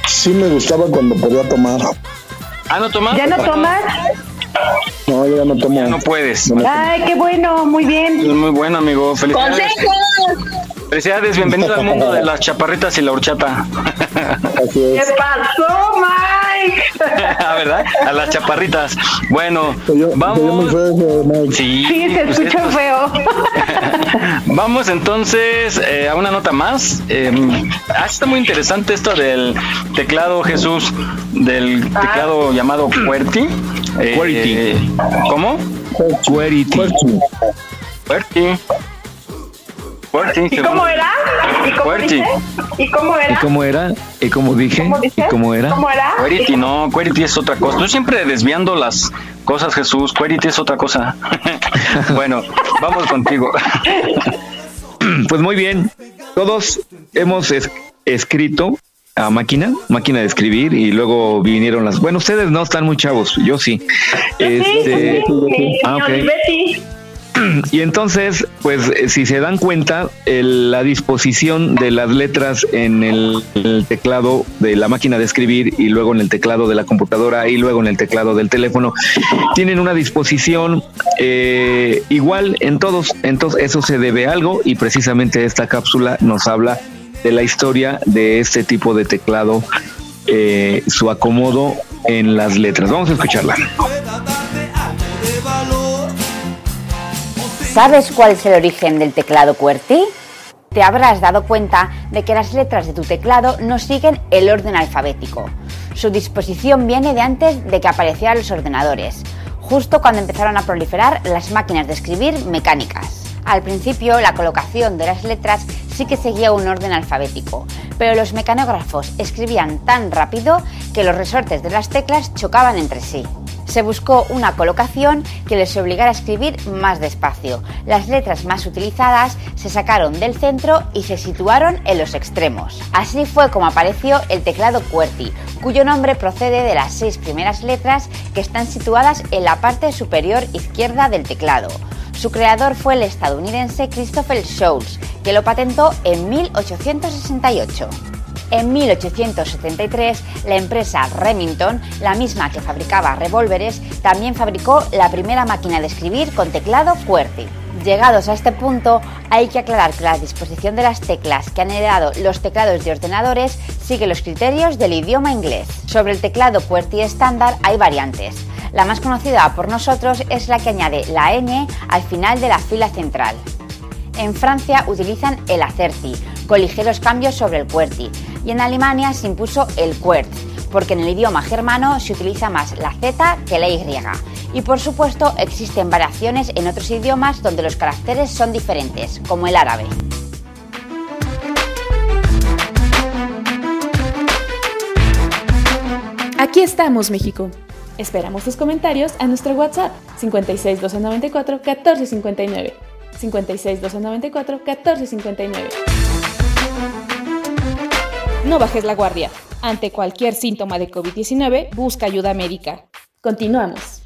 Sí me gustaba cuando podía tomar. Ah, ¿no tomas? ¿Ya no tomas? No, yo ya no tomo. Ya no puedes. Ay, qué bueno, muy bien. Es muy bueno, amigo. Felicidades. ¡Consejos! Felicidades, bienvenido al mundo de las chaparritas y la horchata. Así ¿Qué es. pasó, Mike? Ah, ¿Verdad? A las chaparritas. Bueno, yo, yo vamos. feo, Mike. Sí, Sí, se pues escucha feo. Vamos entonces eh, a una nota más. Eh, ah, está muy interesante esto del teclado Jesús, del teclado llamado QWERTY. Eh, QWERTY. ¿Cómo? Query. QWERTY. ¿Y cómo era? ¿Y cómo dice? ¿Y cómo ¿Y era? cómo era? ¿Y cómo dije? ¿Cómo ¿Y cómo era? ¿Cómo era? Querity, no, Querity es otra cosa. Tú siempre desviando las cosas, Jesús. Querity es otra cosa. bueno, vamos contigo. Pues muy bien. Todos hemos es- escrito a máquina, máquina de escribir, y luego vinieron las. Bueno, ustedes no están muy chavos, yo sí. Este, Sí, sí, sí, ah, ok. señor Betty. Y entonces, pues eh, si se dan cuenta, el- la disposición de las letras en el, teclado de la máquina de escribir y luego en el teclado de la computadora y luego en el teclado del teléfono, tienen una disposición eh, igual en todos. Entonces eso se debe a algo y precisamente esta cápsula nos habla de la historia de este tipo de teclado, eh, su acomodo en las letras. Vamos a escucharla. ¿Sabes cuál es el origen del teclado QWERTY? Te habrás dado cuenta de que las letras de tu teclado no siguen el orden alfabético. Su disposición viene de antes de que aparecieran los ordenadores, justo cuando empezaron a proliferar las máquinas de escribir mecánicas. Al principio, la colocación de las letras sí que seguía un orden alfabético, pero los mecanógrafos escribían tan rápido que los resortes de las teclas chocaban entre sí. Se buscó una colocación que les obligara a escribir más despacio. Las letras más utilizadas se sacaron del centro y se situaron en los extremos. Así fue como apareció el teclado QWERTY, cuyo nombre procede de las seis primeras letras que están situadas en la parte superior izquierda del teclado. Su creador fue el estadounidense Christopher Scholes, que lo patentó en 1868. En 1873, la empresa Remington, la misma que fabricaba revólveres, también fabricó la primera máquina de escribir con teclado QWERTY. Llegados a este punto, hay que aclarar que la disposición de las teclas que han heredado los teclados de ordenadores sigue los criterios del idioma inglés. Sobre el teclado QWERTY estándar hay variantes. La más conocida por nosotros es la que añade la ñ al final de la fila central. En Francia utilizan el Acerti, con ligeros cambios sobre el QWERTY, y en Alemania se impuso el QWERT, porque en el idioma germano se utiliza más la Z que la Y. Y por supuesto existen variaciones en otros idiomas donde los caracteres son diferentes, como el árabe. Aquí estamos, México. Esperamos tus comentarios a nuestro WhatsApp 56 294 1459. 56 294 1459. No bajes la guardia. Ante cualquier síntoma de COVID-19, busca ayuda médica. Continuamos.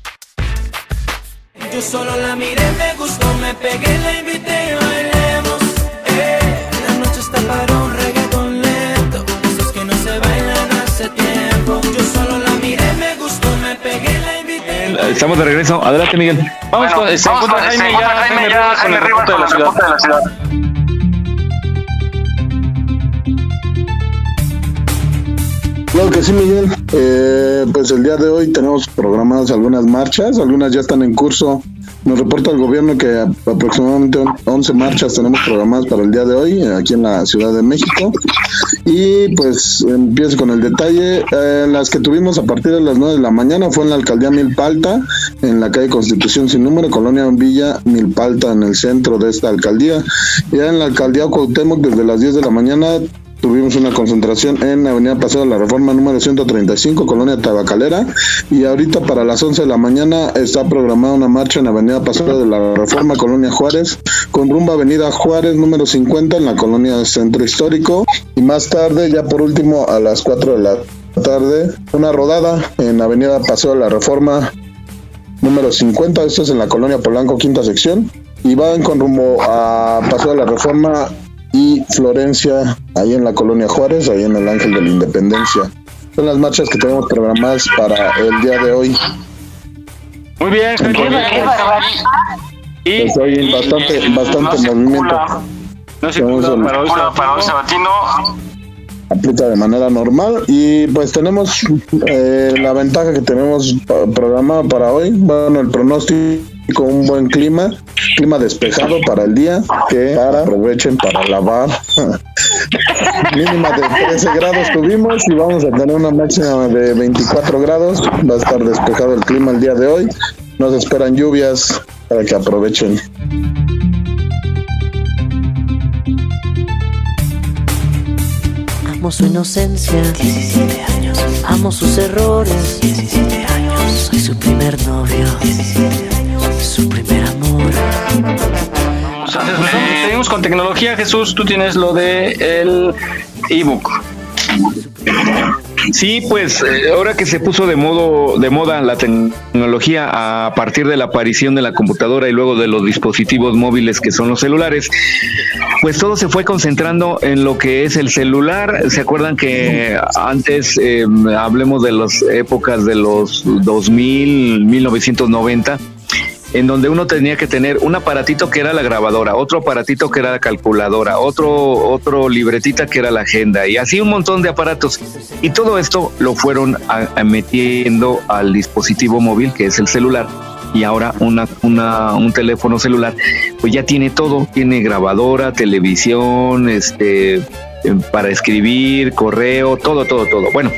Yo solo la miré, me gustó, me pegué, la invité, bailemos. Eh, la noche está para un reggaeton lento, esos que no se bailan hace tiempo. Yo solo la Estamos de regreso. Adelante, Miguel. Vamos con, se encuentra Jaime ya, Jaime Rivas con el reporte de la ciudad. Claro que sí, Miguel. Eh, pues el día de hoy tenemos programadas algunas marchas, algunas ya están en curso. Nos reporta el gobierno que aproximadamente on- 11 marchas tenemos programadas para el día de hoy aquí en la Ciudad de México. Y pues empiezo con el detalle. Eh, las que tuvimos a partir de las 9 de la mañana fue en la alcaldía Milpalta, en la calle Constitución sin número, Colonia Villa Milpalta, en el centro de esta alcaldía. Ya en la alcaldía Cuauhtémoc, desde las 10 de la mañana tuvimos una concentración en Avenida Paseo de la Reforma número 135, Colonia Tabacalera, y ahorita para las 11 de la mañana está programada una marcha en Avenida Paseo de la Reforma, Colonia Juárez, con rumbo a Avenida Juárez número 50 en la Colonia Centro Histórico, y más tarde, ya por último, a las 4 de la tarde, una rodada en Avenida Paseo de la Reforma número 50, esto es en la Colonia Polanco, quinta sección, y van con rumbo a Paseo de la Reforma y Florencia, ahí en la Colonia Juárez, ahí en el Ángel de la Independencia. Son las marchas que tenemos programadas para el día de hoy. Muy bien. Y, Pues hoy bastante, bastante movimiento. No se Tenemos el- para hoy, para hoy sabatino. aplica de manera normal y pues tenemos eh, la ventaja que tenemos pa- programada para hoy, bueno, el pronóstico, un buen clima, clima despejado para el día, que para, aprovechen para lavar. Mínima de 13 grados tuvimos y vamos a tener una máxima de 24 grados, va a estar despejado el clima el día de hoy, nos esperan lluvias para que aprovechen. Amo su inocencia, 17 años. Amo sus errores, 17 años. Soy su primer novio, 17 con tecnología, Jesús. Tú tienes lo de el ebook. Sí, pues eh, ahora que se puso de modo de moda la tecnología a partir de la aparición de la computadora y luego de los dispositivos móviles que son los celulares, pues todo se fue concentrando en lo que es el celular. ¿Se acuerdan que antes eh, hablemos de las épocas de los 2000, 1990? En donde uno tenía que tener un aparatito que era la grabadora, otro aparatito que era la calculadora, otro, otro libretita que era la agenda y así un montón de aparatos. Y todo esto lo fueron a- metiendo al dispositivo móvil que es el celular. Y ahora una, una, un teléfono celular, pues ya tiene todo, tiene grabadora, televisión, este, para escribir, correo, todo, todo, todo. Bueno,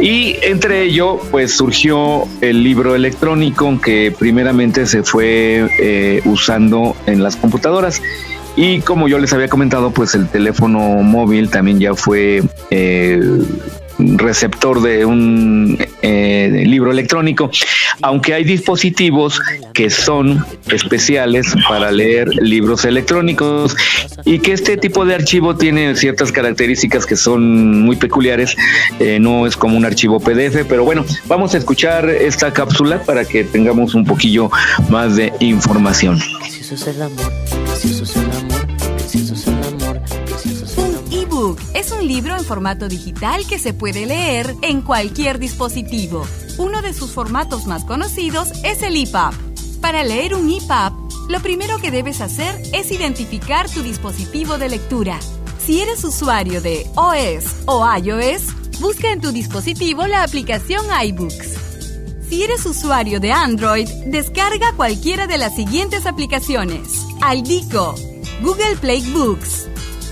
y entre ello, pues surgió el libro electrónico que primeramente se fue eh, usando en las computadoras. Y como yo les había comentado, pues el teléfono móvil también ya fue eh, receptor de un eh, libro electrónico, aunque hay dispositivos que son especiales para leer libros electrónicos y que este tipo de archivo tiene ciertas características que son muy peculiares, eh, no es como un archivo PDF, pero bueno, vamos a escuchar esta cápsula para que tengamos un poquillo más de información. Es libro en formato digital que se puede leer en cualquier dispositivo. Uno de sus formatos más conocidos es el EPUB. Para leer un EPUB, lo primero que debes hacer es identificar tu dispositivo de lectura. Si eres usuario de OS o iOS, busca en tu dispositivo la aplicación iBooks. Si eres usuario de Android, descarga cualquiera de las siguientes aplicaciones: Aldico, Google Play Books,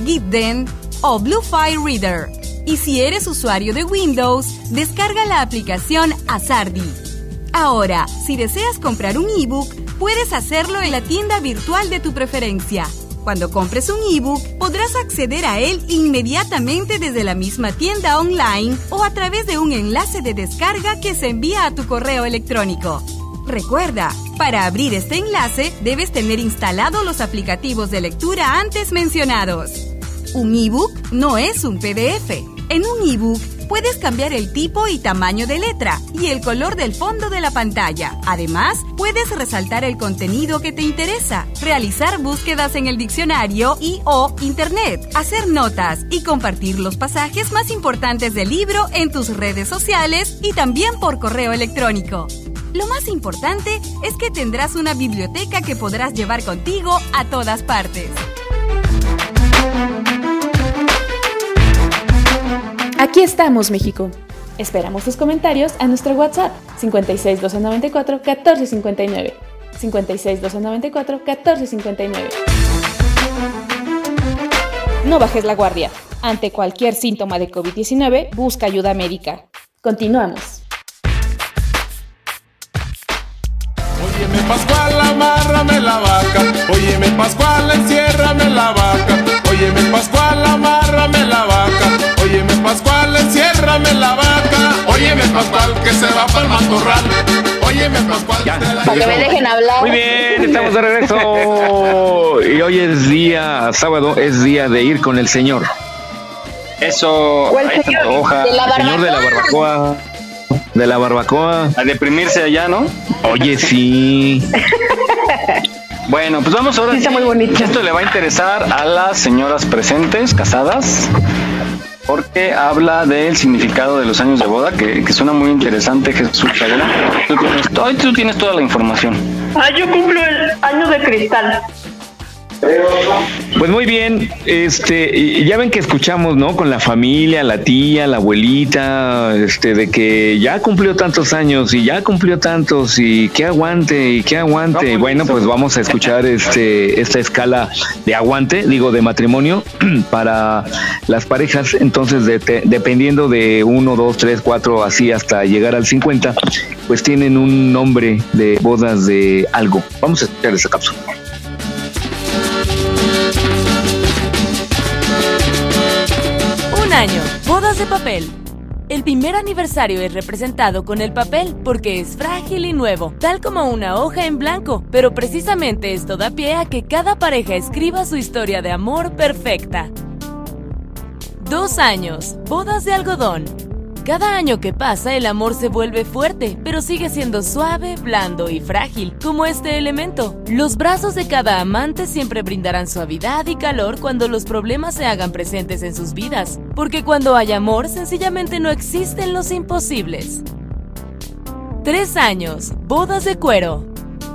Gitden o Bluefire Reader. Y si eres usuario de Windows, descarga la aplicación Azardi. Ahora, si deseas comprar un ebook, puedes hacerlo en la tienda virtual de tu preferencia. Cuando compres un ebook, podrás acceder a él inmediatamente desde la misma tienda online o a través de un enlace de descarga que se envía a tu correo electrónico. Recuerda, para abrir este enlace debes tener instalados los aplicativos de lectura antes mencionados. Un ebook no es un PDF. En un ebook puedes cambiar el tipo y tamaño de letra y el color del fondo de la pantalla. Además, puedes resaltar el contenido que te interesa, realizar búsquedas en el diccionario y o internet, hacer notas y compartir los pasajes más importantes del libro en tus redes sociales y también por correo electrónico. Lo más importante es que tendrás una biblioteca que podrás llevar contigo a todas partes. Aquí estamos, México. Esperamos tus comentarios a nuestro WhatsApp 56 294 1459. 56 294 1459. No bajes la guardia. Ante cualquier síntoma de COVID-19, busca ayuda médica. Continuamos. Óyeme Pascual, amárrame la vaca. Óyeme Pascual, enciérrame la vaca. Óyeme Pascual, amárrame la vaca. Óyeme Pascual, enciérrame la vaca. Óyeme Pascual, que se va para el matorral. Óyeme Pascual, Para que me dejen hablar. Muy bien, estamos de regreso. Y hoy es día, sábado, es día de ir con el Señor. Eso. O el ahí señor antoja. de la Señor de la barbacoa. De la barbacoa. A deprimirse allá, ¿no? Oye, sí. Bueno, pues vamos ahora. Sí, está muy bonito. Esto le va a interesar a las señoras presentes, casadas, porque habla del significado de los años de boda, que, que suena muy interesante, Jesús. Tú tienes, tú tienes toda la información. Ah, yo cumplo el año de cristal. Pues muy bien, este, ya ven que escuchamos, ¿no? Con la familia, la tía, la abuelita, este, de que ya cumplió tantos años y ya cumplió tantos y que aguante y que aguante. bueno, pues vamos a escuchar este, esta escala de aguante, digo, de matrimonio para las parejas. Entonces, de- te- dependiendo de uno, dos, tres, cuatro, así hasta llegar al 50, pues tienen un nombre de bodas de algo. Vamos a escuchar esa cápsula. Año, bodas de papel. El primer aniversario es representado con el papel porque es frágil y nuevo, tal como una hoja en blanco, pero precisamente esto da pie a que cada pareja escriba su historia de amor perfecta. Dos años, bodas de algodón. Cada año que pasa el amor se vuelve fuerte, pero sigue siendo suave, blando y frágil, como este elemento. Los brazos de cada amante siempre brindarán suavidad y calor cuando los problemas se hagan presentes en sus vidas, porque cuando hay amor sencillamente no existen los imposibles. Tres años, bodas de cuero.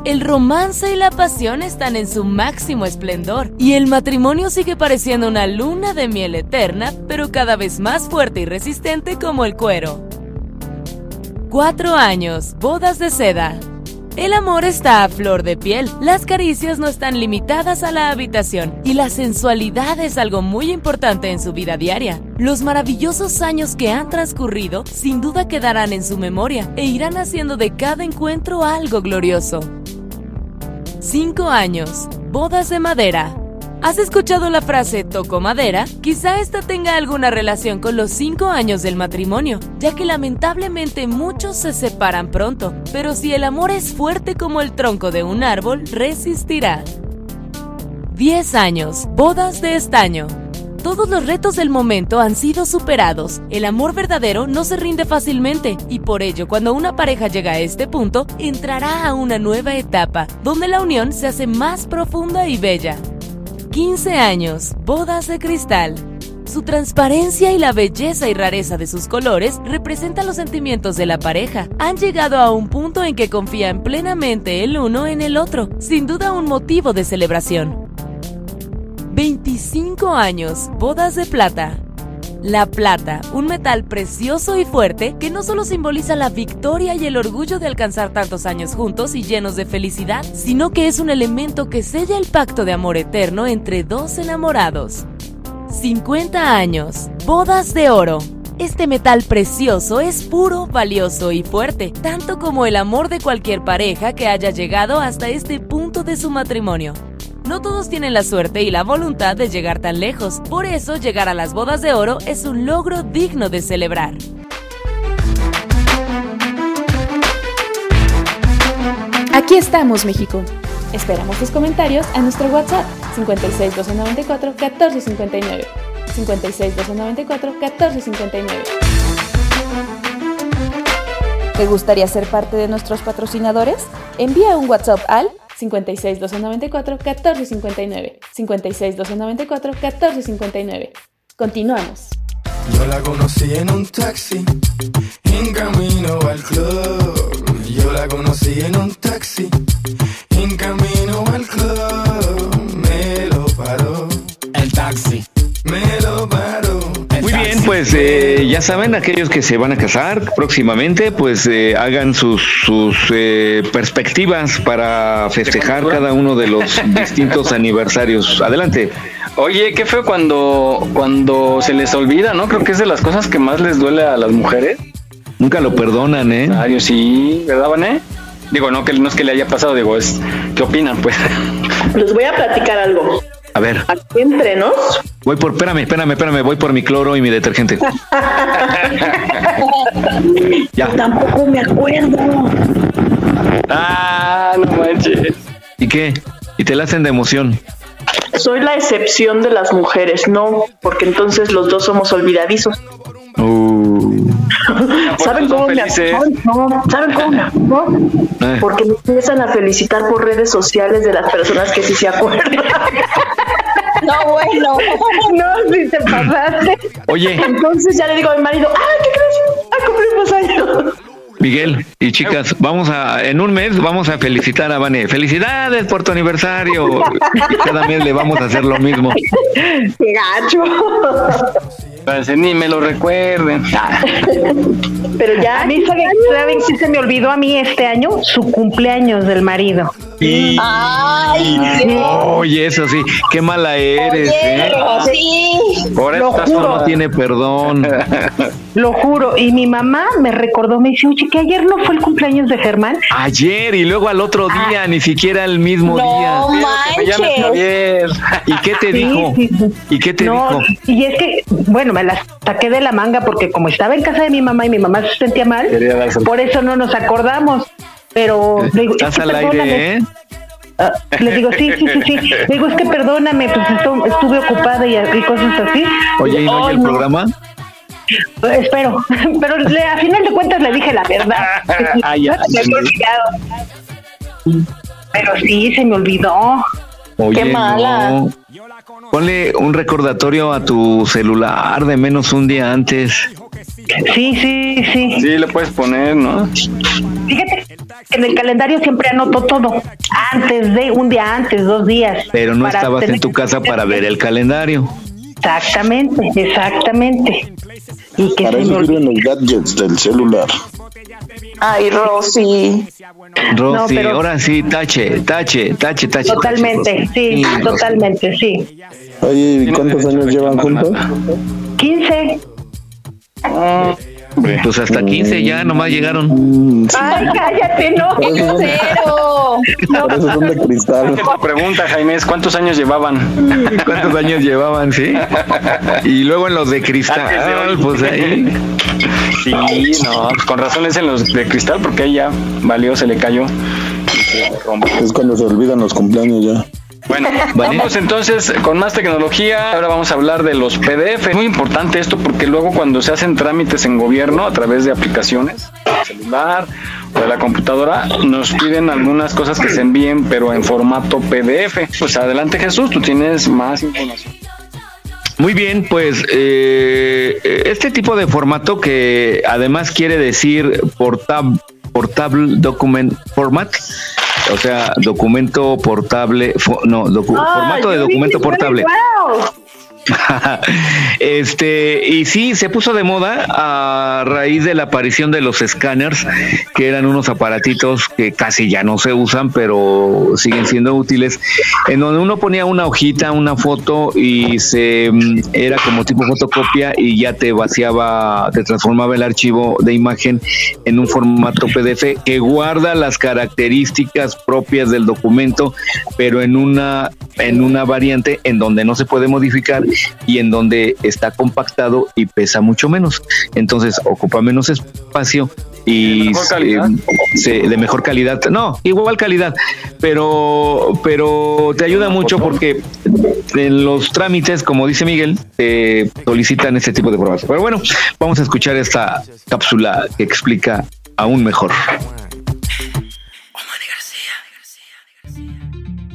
El romance y la pasión están en su máximo esplendor y el matrimonio sigue pareciendo una luna de miel eterna, pero cada vez más fuerte y resistente como el cuero. Cuatro años, bodas de seda. El amor está a flor de piel, las caricias no están limitadas a la habitación y la sensualidad es algo muy importante en su vida diaria. Los maravillosos años que han transcurrido sin duda quedarán en su memoria e irán haciendo de cada encuentro algo glorioso. 5 años, bodas de madera. ¿Has escuchado la frase toco madera? Quizá esta tenga alguna relación con los 5 años del matrimonio, ya que lamentablemente muchos se separan pronto, pero si el amor es fuerte como el tronco de un árbol, resistirá. 10 años, bodas de estaño. Todos los retos del momento han sido superados. El amor verdadero no se rinde fácilmente y por ello cuando una pareja llega a este punto, entrará a una nueva etapa, donde la unión se hace más profunda y bella. 15 años, bodas de cristal. Su transparencia y la belleza y rareza de sus colores representan los sentimientos de la pareja. Han llegado a un punto en que confían plenamente el uno en el otro, sin duda un motivo de celebración. 25 años, bodas de plata. La plata, un metal precioso y fuerte que no solo simboliza la victoria y el orgullo de alcanzar tantos años juntos y llenos de felicidad, sino que es un elemento que sella el pacto de amor eterno entre dos enamorados. 50 años, bodas de oro. Este metal precioso es puro, valioso y fuerte, tanto como el amor de cualquier pareja que haya llegado hasta este punto de su matrimonio. No todos tienen la suerte y la voluntad de llegar tan lejos, por eso llegar a las bodas de oro es un logro digno de celebrar. Aquí estamos, México. Esperamos tus comentarios a nuestro WhatsApp 56 294 1459. 56 294 1459. ¿Te gustaría ser parte de nuestros patrocinadores? Envía un WhatsApp al 56 294 1459. 56 294 1459. Continuamos. Yo la conocí en un taxi, en camino al club. Yo la conocí en un taxi, en camino al club. Pues eh, ya saben, aquellos que se van a casar próximamente, pues eh, hagan sus, sus eh, perspectivas para festejar cada uno de los distintos aniversarios. Adelante. Oye, qué feo cuando, cuando se les olvida, ¿no? Creo que es de las cosas que más les duele a las mujeres. Nunca lo perdonan, ¿eh? Ay, sí, ¿verdad, Vané? Digo, no, que no es que le haya pasado, digo, es, ¿qué opinan, pues? Les voy a platicar algo. A ver. Aquí entre nos. Voy por, espérame, espérame, espérame, voy por mi cloro y mi detergente. ya. Tampoco me acuerdo. Ah, no manches. ¿Y qué? Y te la hacen de emoción. Soy la excepción de las mujeres, no, porque entonces los dos somos olvidadizos. Uh. ¿Saben cómo, me, ¿saben, no, ¿Saben cómo me no? Eh. Porque me empiezan a felicitar por redes sociales de las personas que sí se acuerdan. No, bueno. No, si te pasaste. Oye. Entonces ya le digo a mi marido, ¡ay, qué crees! ¡Ay, cumplimos años! Miguel y chicas, vamos a, en un mes vamos a felicitar a Vane. Felicidades por tu aniversario. Cada mes le vamos a hacer lo mismo. ¡Qué gacho! Pues, ni me lo recuerden. Pero ya. A mí, ¿saben, ¿saben qué se me olvidó a mí este año? Su cumpleaños del marido. Y- Ay, Oye, eso sí, qué mala eres, ¿eh? sí. Por Lo eso juro. no tiene perdón. Lo juro. Y mi mamá me recordó, me dice, oye, que ayer no fue el cumpleaños de Germán. Ayer y luego al otro día, ni siquiera el mismo No día. Llames manches. ¿Y qué te Sí, dijo? sí, sí. ¿Y qué te No, dijo? y es que, bueno, me las saqué de la manga porque como estaba en casa de mi mamá y mi mamá se sentía mal, por eso no nos acordamos. Pero le digo, Estás es que al aire, ¿eh? Ah, le digo, sí, sí, sí, sí. Le digo, es que perdóname, pues estu- estuve ocupada y, y cosas así. Oye, ¿y no oye Ay, el programa? Eh, Espero, pero le- a final de cuentas le dije la verdad. Ah, ya, me olvidado. Pero sí, se me olvidó. Oye, Qué mala. no. Ponle un recordatorio a tu celular de menos un día antes. Sí, sí, sí. Sí, le puedes poner, ¿no? Fíjate que en el calendario siempre anoto todo. Antes de, un día antes, dos días. Pero no estabas en tu casa para ver el calendario. Exactamente, exactamente. Y que Para eso sirven los gadgets del celular. Ay, Rosy. Rosy, pero- ahora sí, tache, tache, tache, tache. Totalmente, tache, sí, totalmente, sí. Oye, ¿y cuántos años llevan juntos? 15. Pues hasta 15 ya nomás llegaron. Mm, Ay, cállate, no. eso son- Cero. por eso son de cristal. La pregunta, Jaime, es ¿cuántos años llevaban? ¿Cuántos años llevaban, sí? Y luego en los de cristal, pues ahí. Sí, no, con razón es en los de cristal porque ahí ya valió, se le cayó. y se rompió. Es cuando se olvidan los cumpleaños ya. Bueno, vamos entonces con más tecnología. Ahora vamos a hablar de los PDF. Es muy importante esto porque luego cuando se hacen trámites en gobierno a través de aplicaciones, celular o de la computadora, nos piden algunas cosas que se envíen, pero en formato PDF. Pues adelante Jesús, tú tienes más información. Muy bien, pues eh, este tipo de formato que además quiere decir portab- portable document format, o sea, documento portable, fo- no, docu- Ah, formato de documento portable. wow. este, y sí, se puso de moda a raíz de la aparición de los escáneres, que eran unos aparatitos que casi ya no se usan, pero siguen siendo útiles, en donde uno ponía una hojita, una foto y se mm, era como tipo fotocopia y ya te vaciaba, te transformaba el archivo de imagen en un formato PDF que guarda las características propias del documento, pero en una en una variante en donde no se puede modificar y en donde está compactado y pesa mucho menos. Entonces ocupa menos espacio y mejor se- calidad? se- de mejor calidad. No, igual calidad, pero pero te ayuda mucho porque en los trámites, como dice Miguel, te solicitan este tipo de pruebas. Pero bueno, vamos a escuchar esta cápsula que explica aún mejor.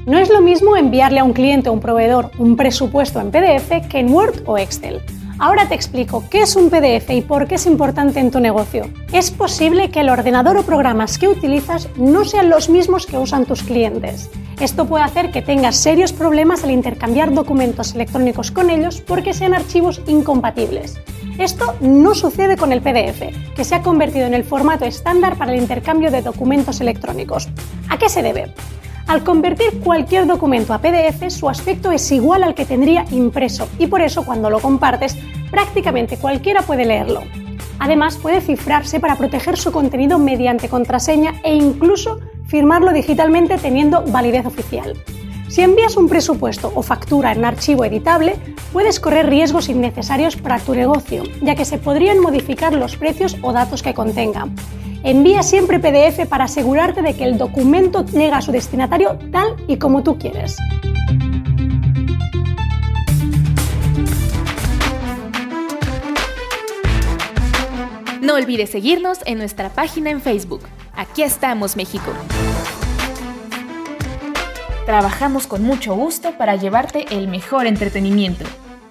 No es lo mismo enviarle a un cliente o un proveedor un presupuesto en PDF que en Word o Excel. Ahora te explico qué es un PDF y por qué es importante en tu negocio. Es posible que el ordenador o programas que utilizas no sean los mismos que usan tus clientes. Esto puede hacer que tengas serios problemas al intercambiar documentos electrónicos con ellos porque sean archivos incompatibles. Esto no sucede con el PDF, que se ha convertido en el formato estándar para el intercambio de documentos electrónicos. ¿A qué se debe? Al convertir cualquier documento a PDF, su aspecto es igual al que tendría impreso y por eso cuando lo compartes, prácticamente cualquiera puede leerlo. Además, puede cifrarse para proteger su contenido mediante contraseña e incluso firmarlo digitalmente teniendo validez oficial. Si envías un presupuesto o factura en archivo editable, puedes correr riesgos innecesarios para tu negocio, ya que se podrían modificar los precios o datos que contenga. Envía siempre PDF para asegurarte de que el documento llega a su destinatario tal y como tú quieres. No olvides seguirnos en nuestra página en Facebook. Aquí estamos, México. Trabajamos con mucho gusto para llevarte el mejor entretenimiento.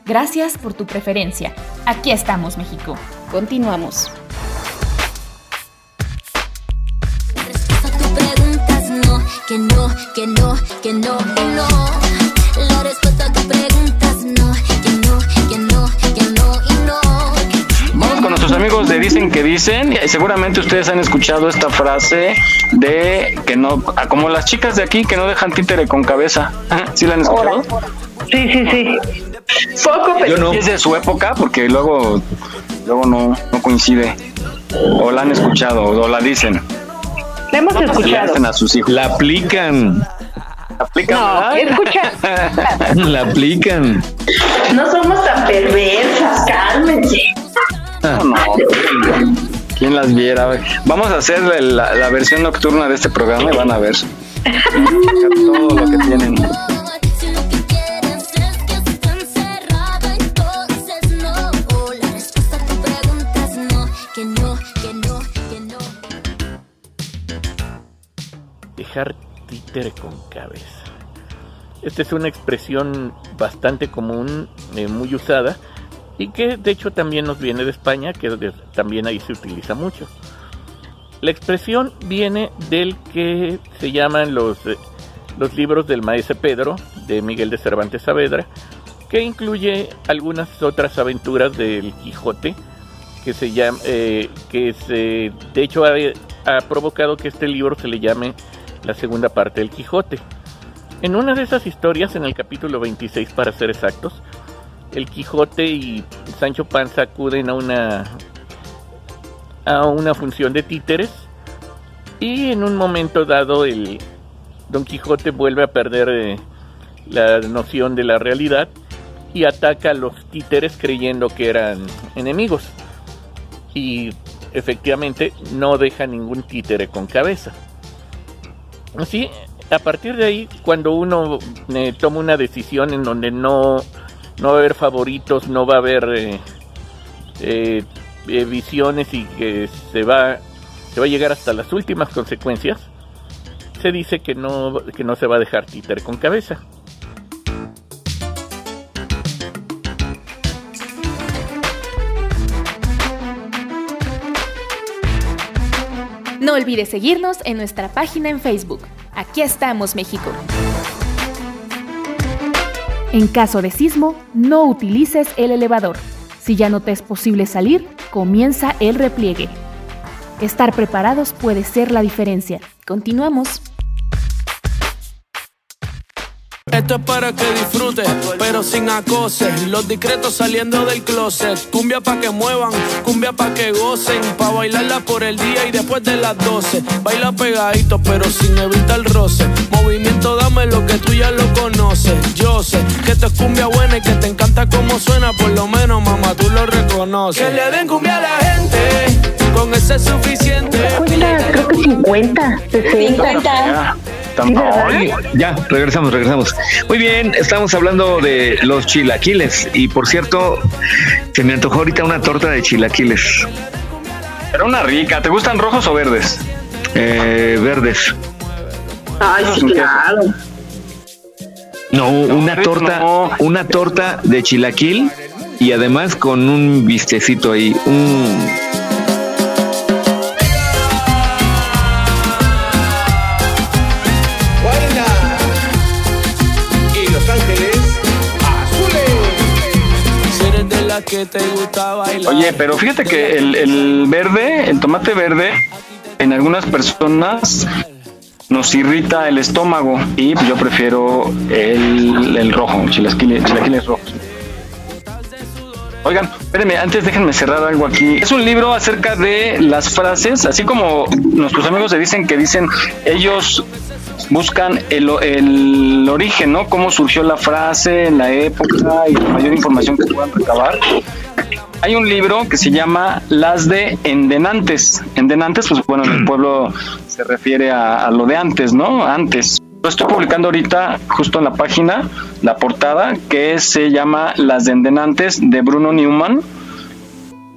Gracias por tu preferencia. Aquí estamos, México. Continuamos. no, que no, que no, que no. La respuesta preguntas no, que no, que no, que no y no. Con nuestros amigos de Dicen que Dicen. Seguramente ustedes han escuchado esta frase de que no, como las chicas de aquí que no dejan títere con cabeza. ¿Sí la han escuchado? Sí, sí, sí. Poco, Yo no. Es de su época porque luego, luego no, no coincide. O la han escuchado o la dicen. La hemos Le escuchado. hacen a sus hijos. La aplican. La aplican. No, escucha. La aplican. No somos tan perversas, cálmense. No, no. ¿Quién las viera? Vamos a hacer la, la versión nocturna de este programa y van a ver. Todo lo que tienen. Dejar títere con cabeza. Esta es una expresión bastante común, eh, muy usada, y que de hecho también nos viene de España, que también ahí se utiliza mucho. La expresión viene del que se llaman los, eh, los libros del Maese Pedro, de Miguel de Cervantes Saavedra, que incluye algunas otras aventuras del Quijote, que se llama, eh, que se, de hecho ha provocado que este libro se le llame la segunda parte del Quijote. En una de esas historias, en el capítulo 26 para ser exactos, el Quijote y Sancho Panza acuden a una a una función de títeres y en un momento dado el Don Quijote vuelve a perder eh, la noción de la realidad y ataca a los títeres creyendo que eran enemigos y efectivamente no deja ningún títere con cabeza. Así, a partir de ahí, cuando uno eh, toma una decisión en donde no, no va a haber favoritos, no va a haber eh, eh, eh, visiones y que se va, se va a llegar hasta las últimas consecuencias, se dice que no, que no se va a dejar títere con cabeza. No olvides seguirnos en nuestra página en Facebook. Aquí estamos, México. En caso de sismo, no utilices el elevador. Si ya no te es posible salir, comienza el repliegue. Estar preparados puede ser la diferencia. Continuamos. Esto es para que disfrutes, pero sin acoses. Los discretos saliendo del closet. Cumbia pa' que muevan, cumbia pa' que gocen. Pa' bailarla por el día y después de las 12. Baila pegadito, pero sin evitar roce. Movimiento, dame lo que tú ya lo conoces. Yo sé que esto es cumbia buena y que te encanta como suena. Por lo menos, mamá, tú lo reconoces. Que le den cumbia a la gente, con eso es suficiente. Creo que 50, 60. 50. Ya, regresamos, regresamos. Muy bien, estamos hablando de los chilaquiles. Y por cierto, se me antojó ahorita una torta de chilaquiles. Pero una rica. ¿Te gustan rojos o verdes? Eh, verdes. Ay, sí, claro. No, una torta, una torta de chilaquil y además con un vistecito ahí, un Oye, pero fíjate que el, el verde, el tomate verde, en algunas personas nos irrita el estómago y yo prefiero el, el rojo, chilaquiles, chilaquiles rojos. Oigan, espérenme, antes déjenme cerrar algo aquí. Es un libro acerca de las frases, así como nuestros amigos se dicen que dicen, ellos buscan el, el origen, ¿no? Cómo surgió la frase, la época y la mayor información que puedan recabar. Hay un libro que se llama Las de Endenantes. Endenantes, pues bueno, en el pueblo se refiere a, a lo de antes, ¿no? Antes. Lo estoy publicando ahorita justo en la página, la portada, que se llama Las de Endenantes de Bruno Newman,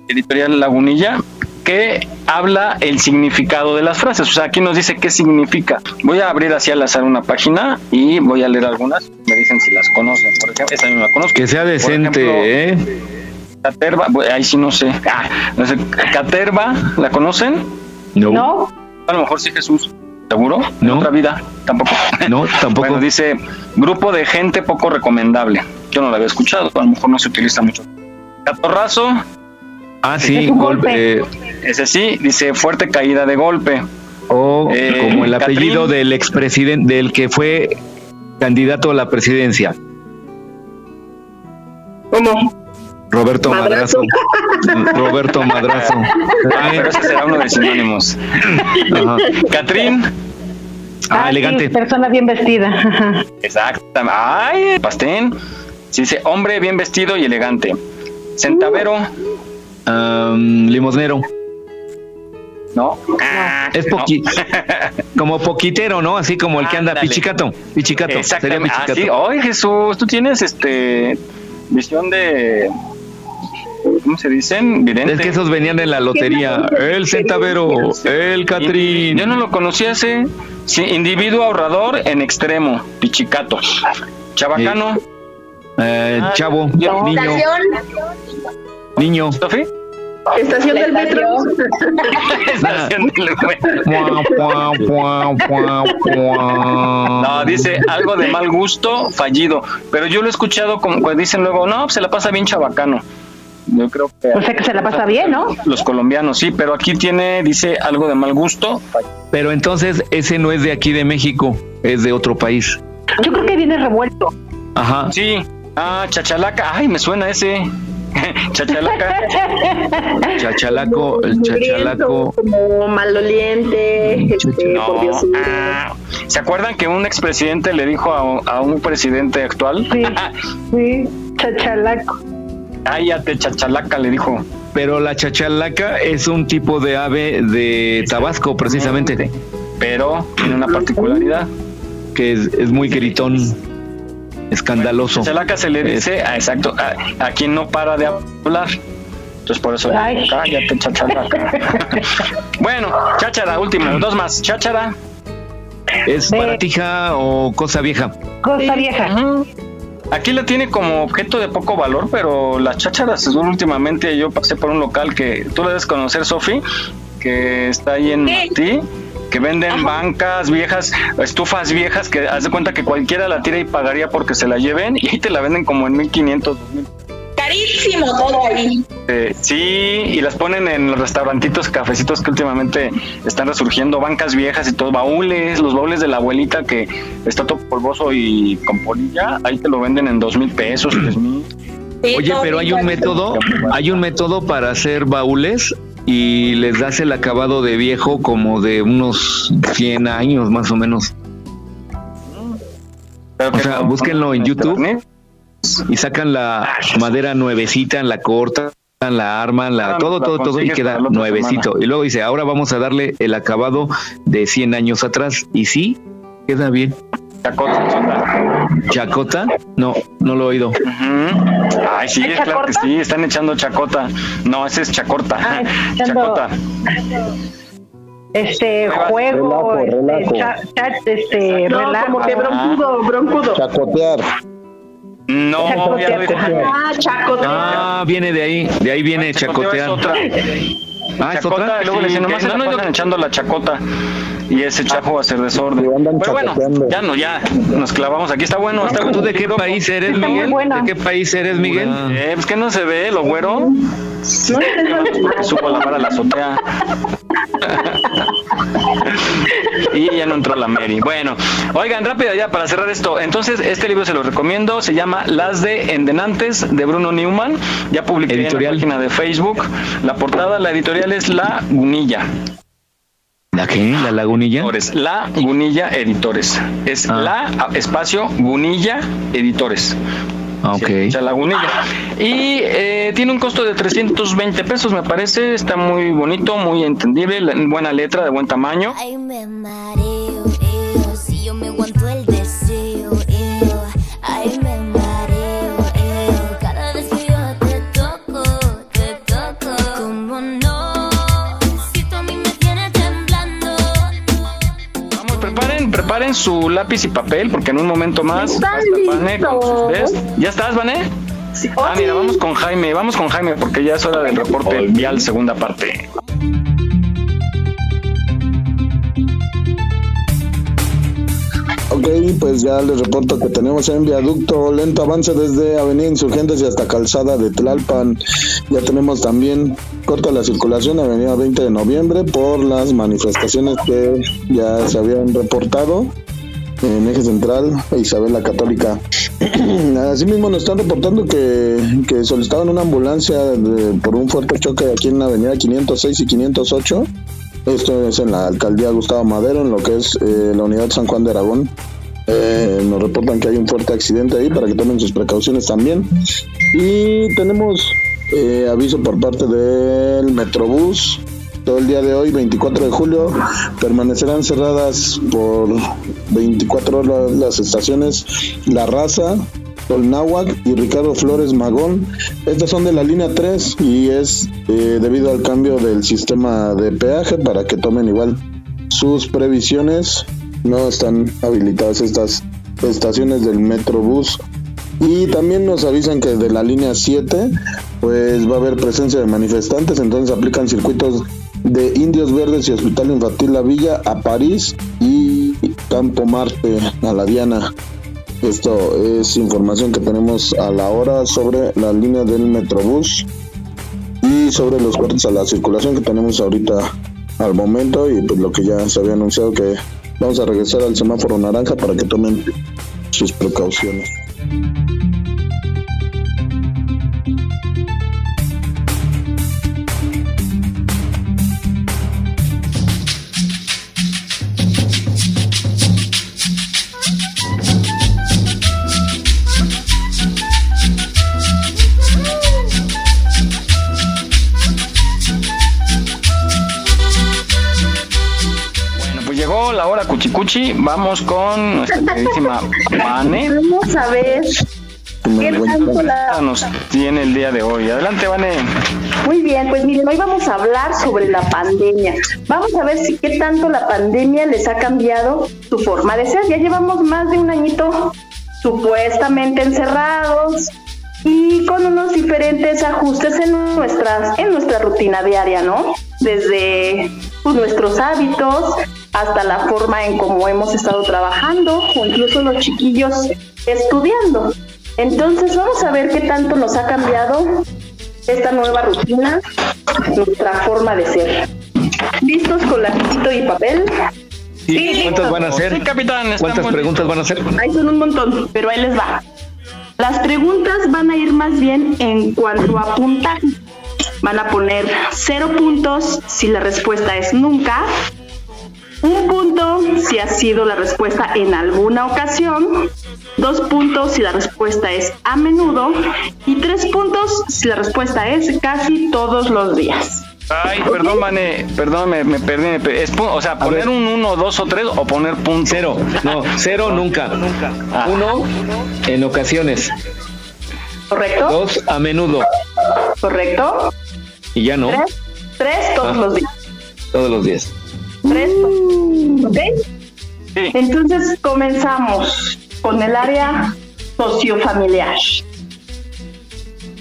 editorial Lagunilla, que habla el significado de las frases. O sea, aquí nos dice qué significa. Voy a abrir así al azar una página y voy a leer algunas. Me dicen si las conocen. Por ejemplo, esa no la conozco. Que sea decente, ejemplo, ¿eh? Caterva, ahí sí no sé. Ah, no sé. Caterva, ¿la conocen? No. A lo mejor sí Jesús. ¿Seguro? No. Otra vida, tampoco. No, tampoco. Bueno, dice grupo de gente poco recomendable. Yo no la había escuchado, a lo mejor no se utiliza mucho. Catorrazo. Ah, sí, golpe. eh, Ese sí, dice fuerte caída de golpe. o Eh, como el apellido Catrín. del expresidente, del que fue candidato a la presidencia. ¿Cómo? Roberto Madrazo. Madrazo. Roberto Madrazo. Ah, pero ese será uno de sinónimos. Ajá. Catrín. Ah, sí, elegante. persona bien vestida. Exactamente. Ay, Pastén. Sí, dice hombre bien vestido y elegante. Centavero. Limosnero. No. Es poqui como poquitero, ¿no? Así como el que anda pichicato. Pichicato. Sería. Ah, pichicato. sí. Ay, Jesús, tú tienes este visión de ¿cómo se dicen? Vidente. Es que esos venían en la lotería. El centavero, el Catrín. Yo no lo conocía ese. Sí, individuo ahorrador en extremo, pichicato. Chabacano. Eh, Ah, chavo, niño, niño. ¿Sofi? Estación del metro. Estación del metro. No, dice algo de mal gusto, fallido. Pero yo lo he escuchado como cuando dicen luego, no, pues se la pasa bien chabacano. Yo creo que. O sea que se la pasa bien, ¿no? Los colombianos, sí, pero aquí tiene, dice algo de mal gusto. Pero entonces ese no es de aquí de México, es de otro país. Yo creo que viene revuelto. Ajá. Sí. Ah, chachalaca. Ay, me suena ese. chachalaca. Chachalaco, el chachalaco. Como maloliente, este, No. por Dios. Ah, ¿Se acuerdan que un expresidente le dijo a, un- a un presidente actual? Sí, sí, chachalaco. Cállate, chachalaca, le dijo. Pero la chachalaca es un tipo de ave de Tabasco, precisamente, Pero tiene una particularidad. que es, es muy gritón, escandaloso. Chachalaca se le dice, ah, exacto, a, a quien no para de hablar. Entonces por eso, Ay. cállate, chachalaca. bueno, cháchara, último, dos más. Cháchara. ¿Es baratija o cosa vieja? Cosa vieja. Aquí la tiene como objeto de poco valor, pero las chácharas, últimamente yo pasé por un local que tú le debes conocer, Sofi, que está ahí en Martí, que venden bancas viejas, estufas viejas, que haz de cuenta que cualquiera la tira y pagaría porque se la lleven y te la venden como en 1500, 2000. Carísimo todo ahí. Eh, sí, y las ponen en los restaurantitos, cafecitos que últimamente están resurgiendo, bancas viejas y todo, baúles, los baúles de la abuelita que está todo polvoso y con polilla, ahí te lo venden en dos mil pesos, tres mil. Oye, pero hay un método, hay un método para hacer baúles y les das el acabado de viejo como de unos 100 años más o menos. O sea, búsquenlo en YouTube y sacan la madera nuevecita, la cortan, la arman, la Ah, todo, la todo, todo y queda nuevecito. semana. Y luego dice, ahora vamos a darle el acabado de 100 años atrás. Y sí, queda bien. Chacota. ¿Chacota? No, no lo he oído. Ay, sí, ¿Es claro que sí, están echando chacota. No, ese es chacorta. Ah, chacota. Este juego, este, cha- cha- este, No, relajo. como que broncudo, broncudo. Chacotear. No, Chacotear. ya lo dijo. Ah, chacote. Ah, viene de ahí, de ahí viene Chacoteo chacotear. Ah, chacota, otra. y luego le dicen, nomás se la pasan echando la chacota. Y ese chajo va a hacer desorden. Pero bueno, ya no, ya nos clavamos. Aquí está bueno. Está ¿Tú bueno. de qué país eres, Miguel? ¿De qué país eres, Miguel? Eh, pues que no se ve, lo güero. Que subo a la vara a la azotea. y ya no entró la Mary. Bueno, oigan, rápido ya para cerrar esto. Entonces, este libro se lo recomiendo. Se llama Las de Endenantes de Bruno Newman. Ya publiqué Editorial. en la página de Facebook. La portada, la editorial es La Gunilla. ¿La qué? ¿La Lagunilla? Editores. La Gunilla Editores. Es Ah. la espacio Gunilla Editores. Ok. Sí, La Lagunilla. Y eh, tiene un costo de 320 pesos, me parece. Está muy bonito, muy entendible, buena letra, de buen tamaño. Ay, me mareo, su lápiz y papel, porque en un momento más. Están hasta Vane con sus listos. test. ¿Ya estás, Vané? Ah, mira, vamos con Jaime, vamos con Jaime, porque ya es hora del reporte vial, segunda parte. Ok, pues ya les reporto que tenemos en viaducto lento avance desde Avenida Insurgentes y hasta Calzada de Tlalpan. Ya tenemos también corta la circulación Avenida 20 de Noviembre por las manifestaciones que ya se habían reportado en Eje Central e Isabel la Católica. Asimismo nos están reportando que, que solicitaban una ambulancia de- por un fuerte choque aquí en la Avenida 506 y 508. Esto es en la alcaldía Gustavo Madero, en lo que es eh, la unidad San Juan de Aragón. Eh, nos reportan que hay un fuerte accidente ahí para que tomen sus precauciones también. Y tenemos eh, aviso por parte del Metrobús. Todo el día de hoy, 24 de julio, permanecerán cerradas por 24 horas las estaciones La Raza, Tolnáhuac y Ricardo Flores Magón. Estas son de la línea 3 y es eh, debido al cambio del sistema de peaje para que tomen igual sus previsiones. No están habilitadas estas estaciones del Metrobús. Y también nos avisan que de la línea 7 pues va a haber presencia de manifestantes, entonces aplican circuitos de Indios Verdes y Hospital Infantil La Villa a París y Campo Marte a la Diana. Esto es información que tenemos a la hora sobre la línea del Metrobús y sobre los cortes a la circulación que tenemos ahorita al momento y pues lo que ya se había anunciado que vamos a regresar al semáforo naranja para que tomen sus precauciones. Bueno, cuchicuchi. Vamos con nuestra queridísima Vane. Vamos a ver qué tanto la... Nos tiene el día de hoy. Adelante, Vane. Muy bien, pues miren, hoy vamos a hablar sobre la pandemia. Vamos a ver si qué tanto la pandemia les ha cambiado su forma de ser. Ya llevamos más de un añito supuestamente encerrados y con unos diferentes ajustes en nuestras en nuestra rutina diaria, ¿no? Desde pues, nuestros hábitos hasta la forma en cómo hemos estado trabajando o incluso los chiquillos estudiando. Entonces vamos a ver qué tanto nos ha cambiado esta nueva rutina, nuestra forma de ser. ¿Listos con lapicito y papel? Sí, ¿Cuántas van a ser? Sí, capitán. ¿Cuántas preguntas van a hacer? Ahí son un montón, pero ahí les va. Las preguntas van a ir más bien en cuanto a puntaje. Van a poner cero puntos si la respuesta es nunca, un punto si ha sido la respuesta en alguna ocasión, dos puntos si la respuesta es a menudo y tres puntos si la respuesta es casi todos los días. Ay, perdón, Vane, perdón, me, me perdí. me perdí. Es o sea, poner un 1, 2 o 3 o poner punto. Cero. No, cero nunca. Uno en ocasiones. ¿Correcto? Dos a menudo. ¿Correcto? Y ya no. Tres, tres todos Ah. los días. Todos los días. Tres, ¿ok? Entonces comenzamos con el área sociofamiliar.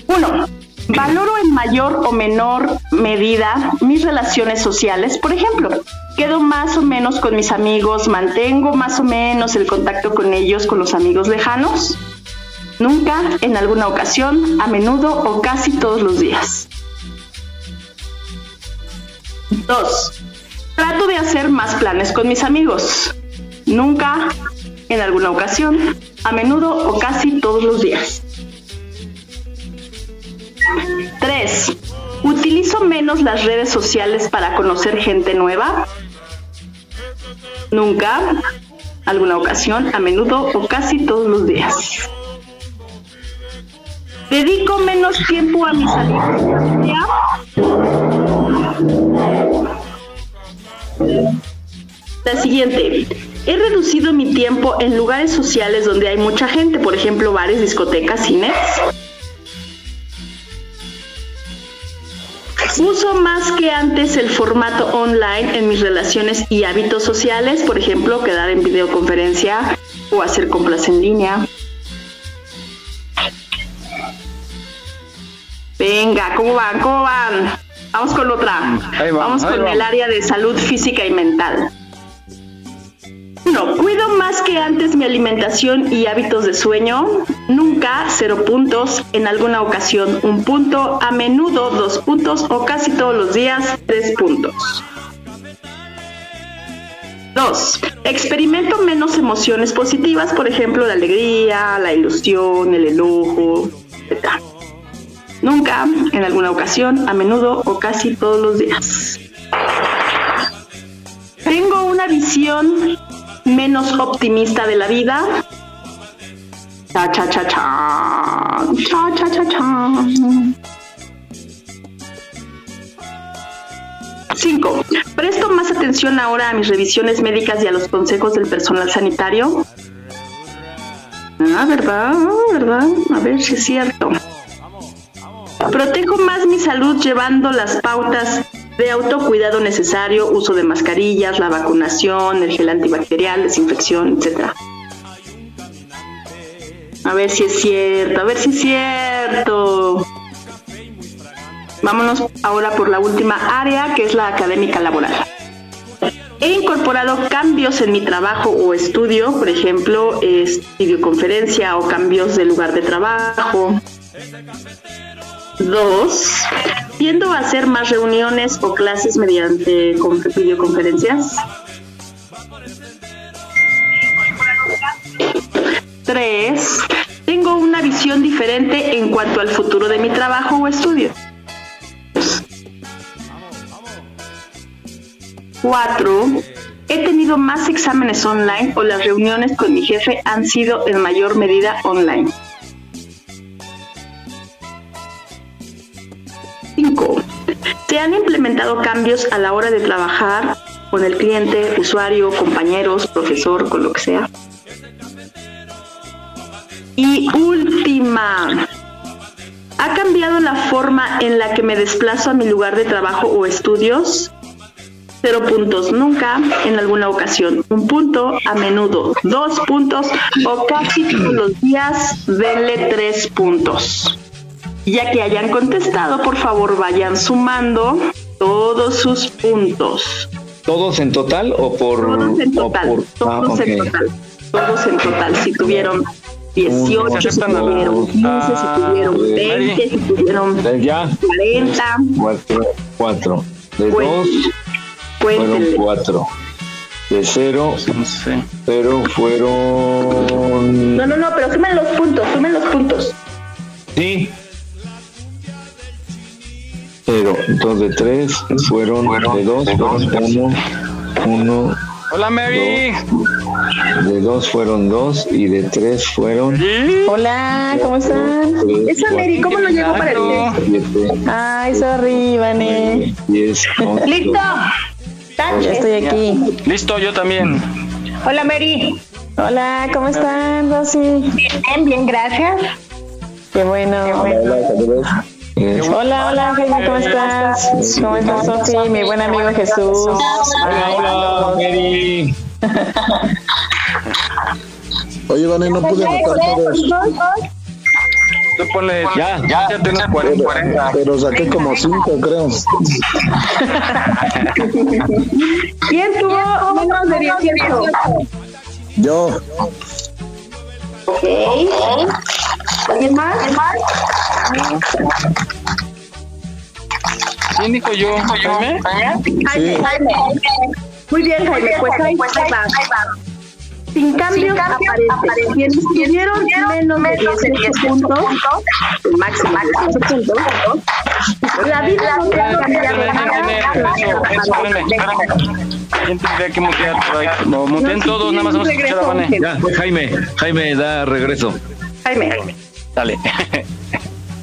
Uno, valoro en mayor o menor medida mis relaciones sociales. Por ejemplo, quedo más o menos con mis amigos, mantengo más o menos el contacto con ellos, con los amigos lejanos. Nunca, en alguna ocasión, a menudo o casi todos los días. Dos, trato de hacer más planes con mis amigos. Nunca, en alguna ocasión, a menudo o casi todos los días. 3. Utilizo menos las redes sociales para conocer gente nueva. nunca, alguna ocasión, a menudo o casi todos los días. Dedico menos tiempo a mi salud. La siguiente. He reducido mi tiempo en lugares sociales donde hay mucha gente, por ejemplo, bares, discotecas, cines. Uso más que antes el formato online en mis relaciones y hábitos sociales, por ejemplo, quedar en videoconferencia o hacer compras en línea. Venga, ¿cómo van? ¿Cómo van? Vamos con otra. vamos, con el área de salud física y mental. No, cuido más que antes mi alimentación y hábitos de sueño. Nunca cero puntos, en alguna ocasión un punto, a menudo dos puntos o casi todos los días tres puntos. Dos, experimento menos emociones positivas, por ejemplo, la alegría, la ilusión, el enojo, etc. Nunca, en alguna ocasión, a menudo o casi todos los días. Tengo una visión menos optimista de la vida. Cha cha cha cha. Cha cha cha cha. 5. Presto más atención ahora a mis revisiones médicas y a los consejos del personal sanitario. Ah, ¿verdad? ¿Verdad? A ver si es cierto. Protejo más mi salud llevando las pautas de autocuidado necesario, uso de mascarillas, la vacunación, el gel antibacterial, desinfección, etc. A ver si es cierto, a ver si es cierto. Vámonos ahora por la última área, que es la académica laboral. He incorporado cambios en mi trabajo o estudio, por ejemplo, videoconferencia o cambios de lugar de trabajo. Dos, tiendo a hacer más reuniones o clases mediante videoconferencias. Tres, tengo una visión diferente en cuanto al futuro de mi trabajo o estudio. Cuatro, he tenido más exámenes online o las reuniones con mi jefe han sido en mayor medida online. 5. Se han implementado cambios a la hora de trabajar con el cliente, usuario, compañeros, profesor, con lo que sea. Y última, ¿ha cambiado la forma en la que me desplazo a mi lugar de trabajo o estudios? Cero puntos nunca, en alguna ocasión un punto, a menudo dos puntos o casi todos los días denle tres puntos. Ya que hayan contestado, por favor vayan sumando todos sus puntos. ¿Todos en total o por...? Todos en total, ah, todos en total, todos en total. Si tuvieron 18, si tuvieron 15, si tuvieron 20, si tuvieron 40. 4. De 2 fueron 4. De 0, pero fueron... No, no, no, pero sumen los puntos, sumen los puntos. Sí, pero dos de tres fueron, de dos, fueron uno, uno. Hola Mary. de dos fueron dos y de tres fueron. Hola, ¿cómo están? Esa Mary, ¿cómo no llegó para ti? Ay, sorry, Vane. Listo. Ya estoy aquí. Listo, yo también. Hola, Mary. Hola, ¿cómo están, Rosy? Bien, bien, gracias. Qué bueno. Hola, hola, Jaime, ¿cómo estás? ¿Cómo estás, Sofi? Mi buen amigo Jesús. Hola, hola, Mary. Oye, Vane, no pude anotar todos. Tú ponle, Ya, ya, ya tienes 40. 40. Pero saqué como cinco, creo. ¿Quién tuvo menos de 18? Yo. Ok. ¿Alguien más? ¿Quién dijo yo? ¿Jaime? Jaime, Jaime. Muy bien, Jaime, pues ahí va. Sin cambios aparece. Quienes tuvieron menos de 18 puntos, el máximo de 18 puntos, La vida no te ha cambiado ¿Quién tendría que mutear por ahí? No, muteen todos, nada más vamos a escuchar a Vane. Ya, Jaime, Jaime, da regreso. Jaime. Dale.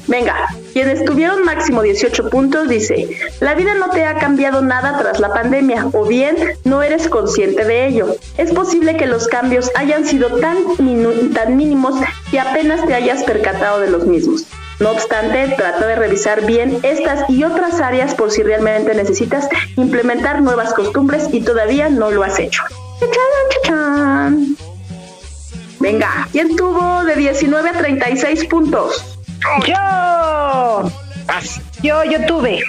Venga, quienes tuvieron máximo 18 puntos dice, la vida no te ha cambiado nada tras la pandemia o bien no eres consciente de ello. Es posible que los cambios hayan sido tan, tan mínimos que apenas te hayas percatado de los mismos. No obstante, trata de revisar bien estas y otras áreas por si realmente necesitas implementar nuevas costumbres y todavía no lo has hecho. Venga, ¿quién tuvo de 19 a 36 puntos? Yo. Yo, yo tuve.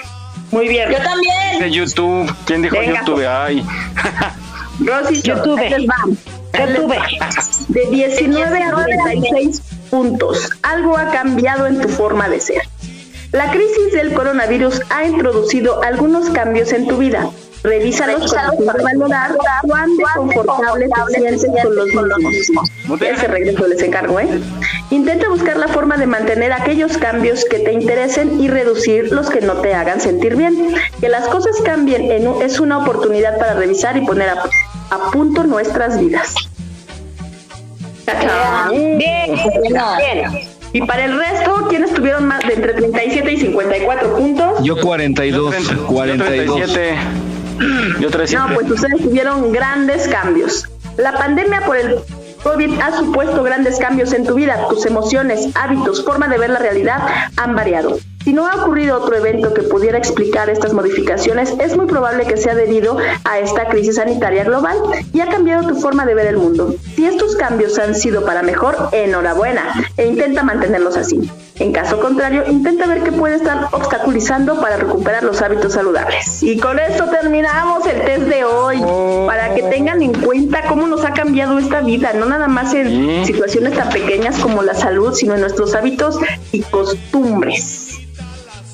Muy bien. Yo también. De YouTube. ¿Quién dijo Venga. YouTube? Ay. Rosy, Yo tuve. Yo tuve. De 19 a 36 puntos. Algo ha cambiado en tu forma de ser. La crisis del coronavirus ha introducido algunos cambios en tu vida. Revísalos de valorar cuán de confortable te sientes con los mismos. Ese regreso les encargo, ¿eh? Intenta buscar la forma de mantener aquellos cambios que te interesen y reducir los que no te hagan sentir bien. Que las cosas cambien en un- es una oportunidad para revisar y poner a, a punto nuestras vidas. Bien. Bien. Y para el resto, ¿quiénes tuvieron más de entre 37 y 54 puntos? Yo 42, 42. 37. Yo 37. No, pues ustedes tuvieron grandes cambios. La pandemia por el COVID ha supuesto grandes cambios en tu vida. Tus emociones, hábitos, forma de ver la realidad han variado. Si no ha ocurrido otro evento que pudiera explicar estas modificaciones, es muy probable que sea debido a esta crisis sanitaria global y ha cambiado tu forma de ver el mundo. Si estos cambios han sido para mejor, enhorabuena e intenta mantenerlos así. En caso contrario, intenta ver qué puede estar obstaculizando para recuperar los hábitos saludables. Y con esto terminamos el test de hoy, para que tengan en cuenta cómo nos ha cambiado esta vida, no nada más en situaciones tan pequeñas como la salud, sino en nuestros hábitos y costumbres.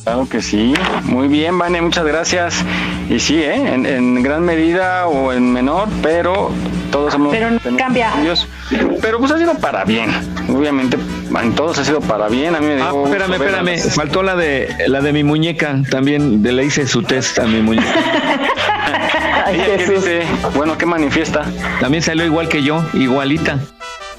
Claro que sí. Muy bien, Vane, muchas gracias. Y sí, ¿eh? en, en gran medida o en menor, pero todos hemos Pero no tenido cambia. cambios. Pero pues ha sido para bien. Obviamente, en todos ha sido para bien. A mí me Ah, espérame, espérame. las- Faltó la de la de mi muñeca. También de- le hice su test a mi muñeca. ¿Ella qué dice? Bueno, ¿qué manifiesta? También salió igual que yo, igualita.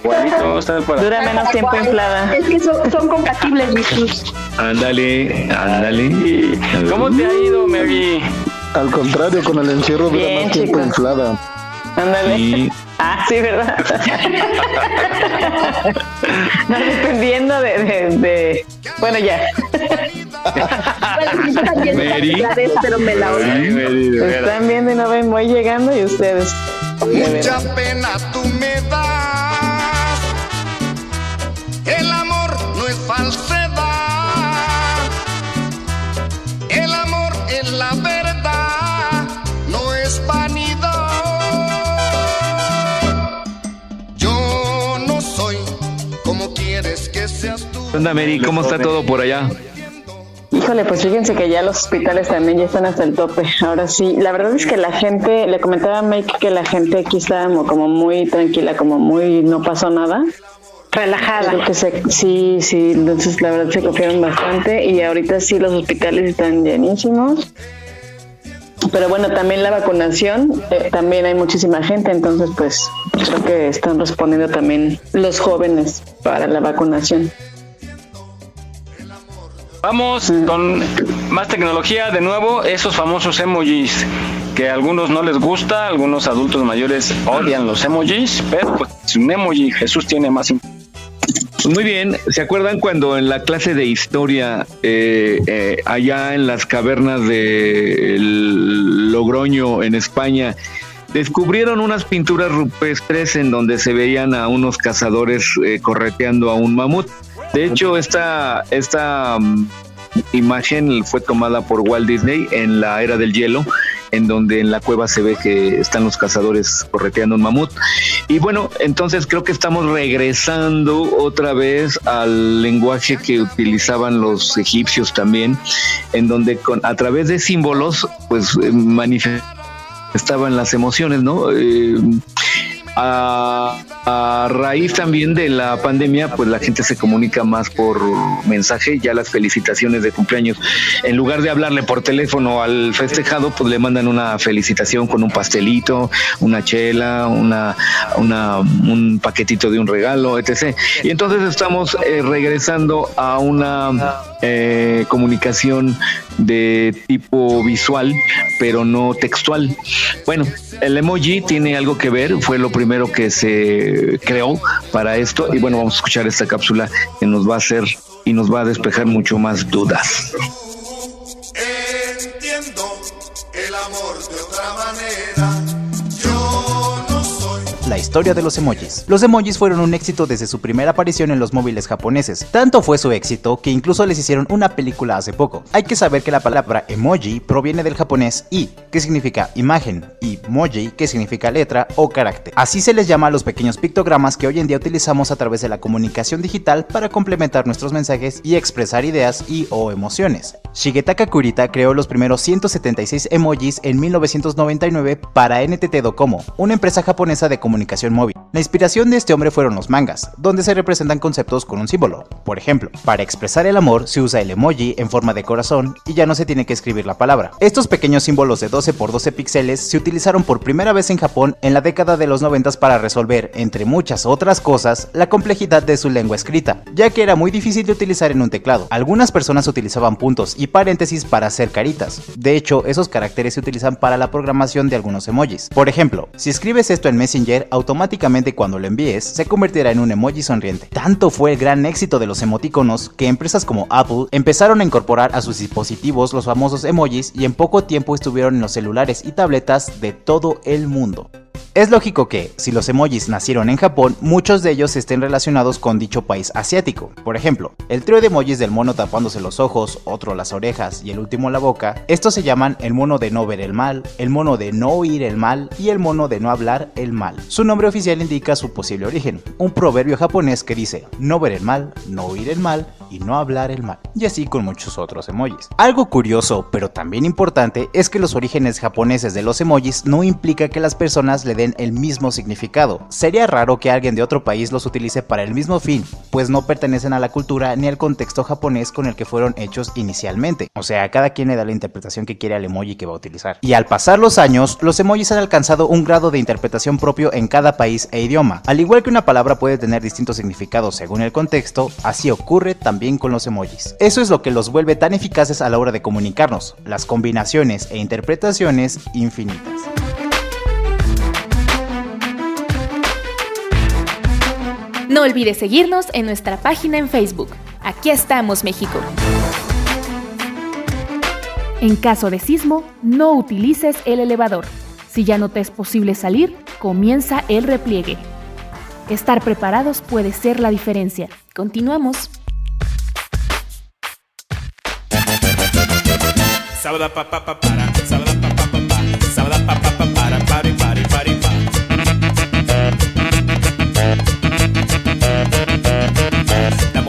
Igualito, está para... Dura menos tiempo inflada. Es que son, son compatibles, Jesús. Ándale, ándale. ¿Cómo te ha ido, Megui? Al contrario, con el encierro dura más tiempo inflada. Ándale. Sí. Ah, sí, ¿verdad? no dependiendo de, de, de- Bueno, ya. Bueno, yo también Mary. pero me la Mary. Están viendo y no ven, voy llegando y ustedes. de Mucha pena tú me das. Onda, Mary? ¿Cómo está todo por allá? Híjole, pues fíjense que ya los hospitales también ya están hasta el tope. Ahora sí, la verdad es que la gente, le comentaba a Mike que la gente aquí está como, como muy tranquila, como muy no pasó nada. Relajada. Creo que se, sí, sí, entonces la verdad se confiaron bastante y ahorita sí los hospitales están llenísimos. Pero bueno, también la vacunación, eh, también hay muchísima gente, entonces pues creo que están respondiendo también los jóvenes para la vacunación. Vamos con más tecnología de nuevo, esos famosos emojis que a algunos no les gusta, algunos adultos mayores odian los emojis, pero pues es un emoji, Jesús tiene más in- Muy bien, ¿se acuerdan cuando en la clase de historia, eh, eh, allá en las cavernas de Logroño, en España, descubrieron unas pinturas rupestres en donde se veían a unos cazadores eh, correteando a un mamut? De hecho, esta, esta mm, imagen fue tomada por Walt Disney en la era del hielo, en donde en la cueva se ve que están los cazadores correteando un mamut. Y bueno, entonces creo que estamos regresando otra vez al lenguaje que utilizaban los egipcios también, en donde con, a través de símbolos, pues eh, manifestaban las emociones, ¿no? Eh, a raíz también de la pandemia, pues la gente se comunica más por mensaje, ya las felicitaciones de cumpleaños, en lugar de hablarle por teléfono al festejado, pues le mandan una felicitación con un pastelito, una chela, una, un paquetito de un regalo, etc. Y entonces estamos eh, regresando a una eh, comunicación de tipo visual, pero no textual. Bueno, el emoji tiene algo que ver, fue lo primero que se creó para esto y bueno, vamos a escuchar esta cápsula que nos va a hacer y nos va a despejar mucho más dudas. Entiendo el amor de otra manera. La historia de los emojis. Los emojis fueron un éxito desde su primera aparición en los móviles japoneses. Tanto fue su éxito que incluso les hicieron una película hace poco. Hay que saber que la palabra emoji proviene del japonés i, que significa imagen, y moji, que significa letra o carácter. Así se les llama a los pequeños pictogramas que hoy en día utilizamos a través de la comunicación digital para complementar nuestros mensajes y expresar ideas y o emociones. Shigetaka Kurita creó los primeros 176 emojis en 1999 para NTT Docomo, una empresa japonesa de comunicación móvil. La inspiración de este hombre fueron los mangas, donde se representan conceptos con un símbolo. Por ejemplo, para expresar el amor se usa el emoji en forma de corazón y ya no se tiene que escribir la palabra. Estos pequeños símbolos de 12 por 12 píxeles se utilizaron por primera vez en Japón en la década de los 90 para resolver, entre muchas otras cosas, la complejidad de su lengua escrita, ya que era muy difícil de utilizar en un teclado. Algunas personas utilizaban puntos y paréntesis para hacer caritas. De hecho, esos caracteres se utilizan para la programación de algunos emojis. Por ejemplo, si escribes esto en Messenger, automáticamente cuando lo envíes se convertirá en un emoji sonriente. Tanto fue el gran éxito de los emoticonos que empresas como Apple empezaron a incorporar a sus dispositivos los famosos emojis y en poco tiempo estuvieron en los celulares y tabletas de todo el mundo. Es lógico que, si los emojis nacieron en Japón, muchos de ellos estén relacionados con dicho país asiático. Por ejemplo, el trío de emojis del mono tapándose los ojos, otro las orejas y el último la boca, estos se llaman el mono de no ver el mal, el mono de no oír el mal y el mono de no hablar el mal. Su nombre oficial indica su posible origen, un proverbio japonés que dice no ver el mal, no oír el mal y no hablar el mal, y así con muchos otros emojis. Algo curioso, pero también importante, es que los orígenes japoneses de los emojis no implica que las personas le den el mismo significado. Sería raro que alguien de otro país los utilice para el mismo fin, pues no pertenecen a la cultura ni al contexto japonés con el que fueron hechos inicialmente. O sea, cada quien le da la interpretación que quiere al emoji que va a utilizar. Y al pasar los años, los emojis han alcanzado un grado de interpretación propio en cada país e idioma. Al igual que una palabra puede tener distintos significados según el contexto, así ocurre también con los emojis. Eso es lo que los vuelve tan eficaces a la hora de comunicarnos, las combinaciones e interpretaciones infinitas. No olvides seguirnos en nuestra página en Facebook. Aquí estamos, México. En caso de sismo, no utilices el elevador. Si ya no te es posible salir, comienza el repliegue. Estar preparados puede ser la diferencia. Continuamos. Sábado pa pa pa para,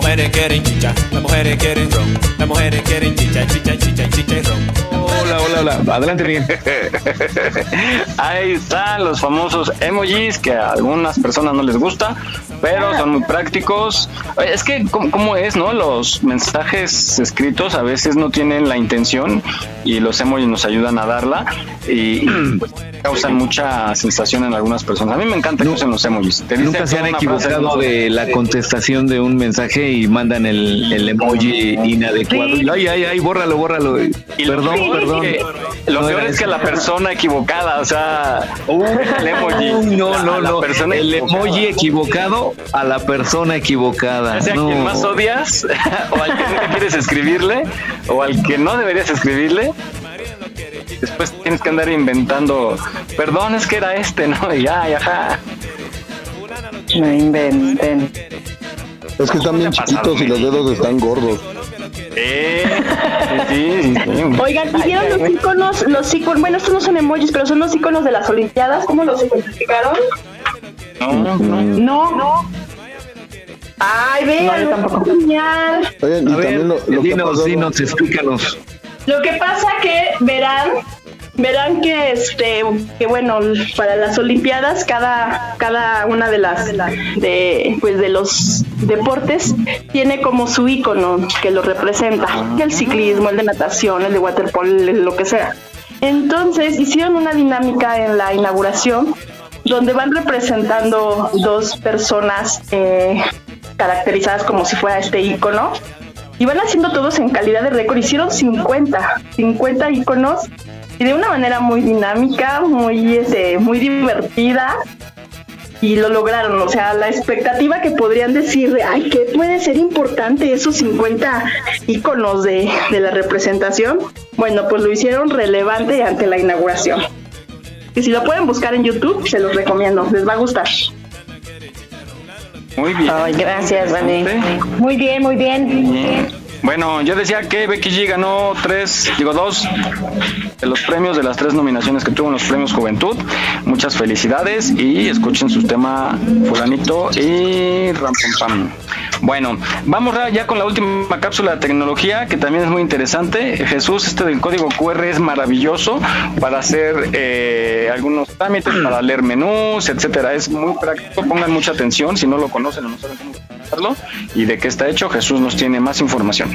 mujeres quieren chicha, las mujeres quieren ron, las mujeres quieren chicha, chicha, chicha, chicha y ron. Hola, hola, hola. Adelante, bien. Ahí están los famosos emojis que a algunas personas no les gusta, pero son muy prácticos. Es que, ¿cómo, cómo es, no? Los mensajes escritos a veces no tienen la intención y los emojis nos ayudan a darla y pues, causan mucha sensación en algunas personas. A mí me encanta que usen los emojis. Te Nunca se han una frase equivocado de la contestación de un mensaje y mandan el, el emoji inadecuado. Sí. Ay, ay, ay, bórralo, bórralo. Perdón, Sí, perdón. que lo No peor es que la persona equivocada, o sea, el emoji. No, no, la no. persona El emoji equivocado a la persona equivocada. O sea, no. quien más odias, o al que nunca quieres escribirle, o al que no deberías escribirle, después tienes que andar inventando, perdón, es que era este, ¿no? Y ya, ya. No inventen. Es que están bien chiquitos y los dedos están gordos. Eh, sí, sí, sí. Oigan, ¿y vieron los iconos, los iconos, bueno, estos no son emojis, pero son los iconos de las Olimpiadas? ¿Cómo los identificaron? No, no. No, no. Ay, vean, tampoco. genial. Oigan, y A ver, también lo, lo que ha dinos, pasado- dinos, explícanos. Lo que pasa que verán verán que este que bueno para las olimpiadas cada cada una de las de pues de los deportes tiene como su icono que lo representa el ciclismo el de natación el de waterpolo lo que sea entonces hicieron una dinámica en la inauguración donde van representando dos personas eh, caracterizadas como si fuera este icono y van haciendo todos en calidad de récord. Hicieron 50, 50 iconos y de una manera muy dinámica, muy, este, muy divertida y lo lograron. O sea, la expectativa que podrían decir, ay, que puede ser importante esos 50 iconos de, de la representación, bueno, pues lo hicieron relevante ante la inauguración. Y si lo pueden buscar en YouTube, se los recomiendo, les va a gustar. Muy bien. Ay, gracias, Dani. Muy bien, muy bien. Bueno, yo decía que Becky G ganó tres, digo dos, de los premios de las tres nominaciones que tuvo en los premios Juventud. Muchas felicidades y escuchen su tema Fulanito y Ram Pam. Bueno, vamos ya con la última cápsula de tecnología que también es muy interesante. Jesús, este del código QR es maravilloso para hacer eh, algunos trámites, para leer menús, etcétera. Es muy práctico. Pongan mucha atención si no lo conocen o no saben y de qué está hecho. Jesús nos tiene más información.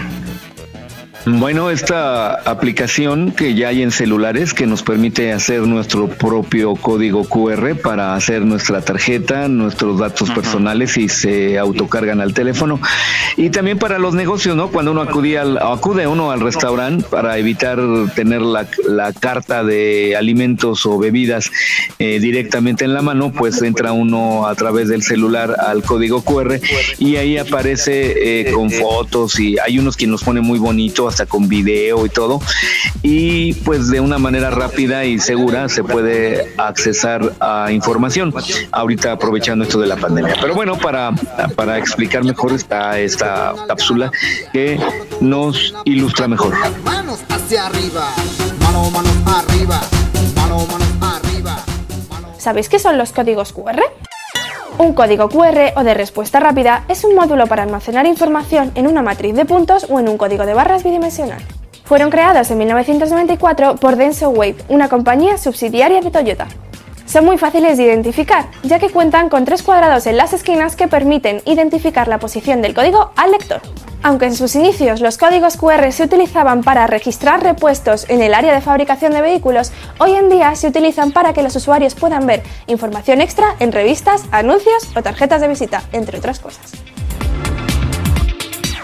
Bueno, esta aplicación que ya hay en celulares que nos permite hacer nuestro propio código QR para hacer nuestra tarjeta, nuestros datos personales y se autocargan al teléfono. Y también para los negocios, ¿no? Cuando uno acudía al, acude uno al restaurante para evitar tener la, la carta de alimentos o bebidas eh, directamente en la mano, pues entra uno a través del celular al código QR y ahí aparece eh, con fotos y hay unos que nos ponen muy bonito hasta con video y todo. Y pues de una manera rápida y segura se puede accesar a información. Ahorita aprovechando esto de la pandemia. Pero bueno, para, para explicar mejor está esta cápsula que nos ilustra mejor. Manos hacia arriba, mano, manos arriba, mano, manos arriba. ¿Sabéis qué son los códigos QR? Un código QR o de respuesta rápida es un módulo para almacenar información en una matriz de puntos o en un código de barras bidimensional. Fueron creados en 1994 por Denso Wave, una compañía subsidiaria de Toyota. Son muy fáciles de identificar, ya que cuentan con tres cuadrados en las esquinas que permiten identificar la posición del código al lector. Aunque en sus inicios los códigos QR se utilizaban para registrar repuestos en el área de fabricación de vehículos, hoy en día se utilizan para que los usuarios puedan ver información extra en revistas, anuncios o tarjetas de visita, entre otras cosas.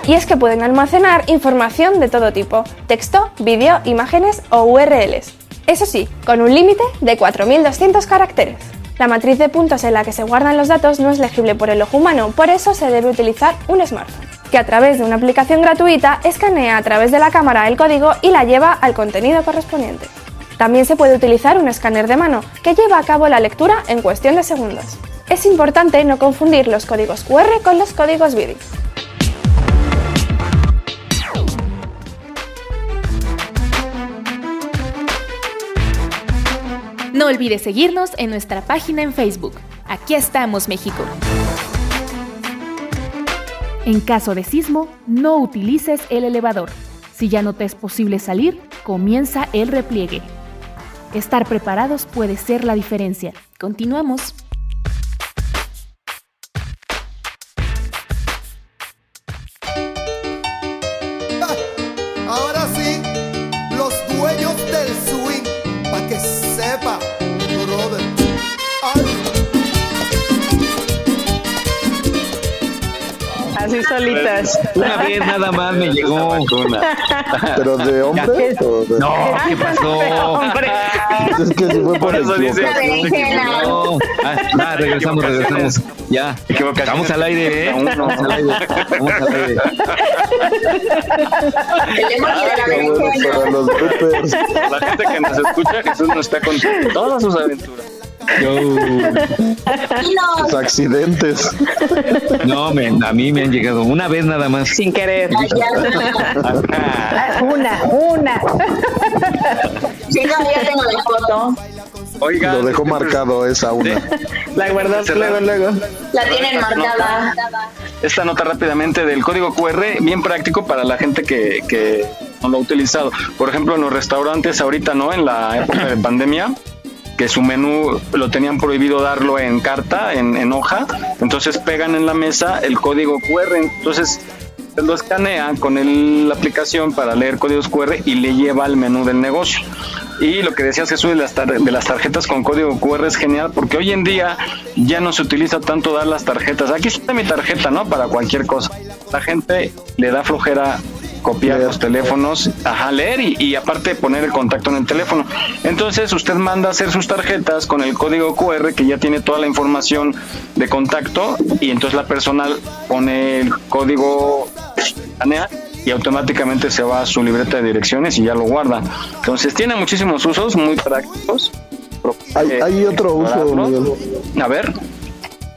Y es que pueden almacenar información de todo tipo, texto, vídeo, imágenes o URLs. Eso sí, con un límite de 4.200 caracteres. La matriz de puntos en la que se guardan los datos no es legible por el ojo humano, por eso se debe utilizar un smartphone, que a través de una aplicación gratuita escanea a través de la cámara el código y la lleva al contenido correspondiente. También se puede utilizar un escáner de mano, que lleva a cabo la lectura en cuestión de segundos. Es importante no confundir los códigos QR con los códigos BIDI. No olvides seguirnos en nuestra página en Facebook. Aquí estamos, México. En caso de sismo, no utilices el elevador. Si ya no te es posible salir, comienza el repliegue. Estar preparados puede ser la diferencia. Continuamos. Solitas. Una vez nada más me llegó ¿Pero de hombre? o de- No, ¿qué pasó? Es que si fue por eso dice. No. Ah, ah, regresamos, regresamos. Ya. Estamos al aire, ¿eh? Estamos al aire. Estamos al aire. Para los. La gente que nos escucha, Jesús nos está contando todas sus aventuras. Los accidentes. No, men, a mí me han llegado una vez nada más. Sin querer. Una, una. Sí, no, ya tengo la foto. Oiga, Lo dejó marcado esa una. La guardas luego, luego. La tienen marcada. esta nota rápidamente del código QR, bien práctico para la gente que, que no lo ha utilizado. Por ejemplo, en los restaurantes ahorita, ¿no? En la época de pandemia, que su menú lo tenían prohibido darlo en carta, en, en hoja, entonces pegan en la mesa el código QR, entonces lo escanea con el- la aplicación para leer códigos QR y le lleva al menú del negocio. Y lo que decías Jesús de las, tar- de las tarjetas con código QR es genial porque hoy en día ya no se utiliza tanto dar las tarjetas. Aquí está mi tarjeta, ¿no? Para cualquier cosa. La gente le da flojera copiar los teléfonos, ajá, leer y, y aparte poner el contacto en el teléfono. Entonces usted manda a hacer sus tarjetas con el código QR que ya tiene toda la información de contacto y entonces la persona pone el código y automáticamente se va a su libreta de direcciones y ya lo guarda. Entonces tiene muchísimos usos muy prácticos. Hay, hay otro uso, Miguel. A ver.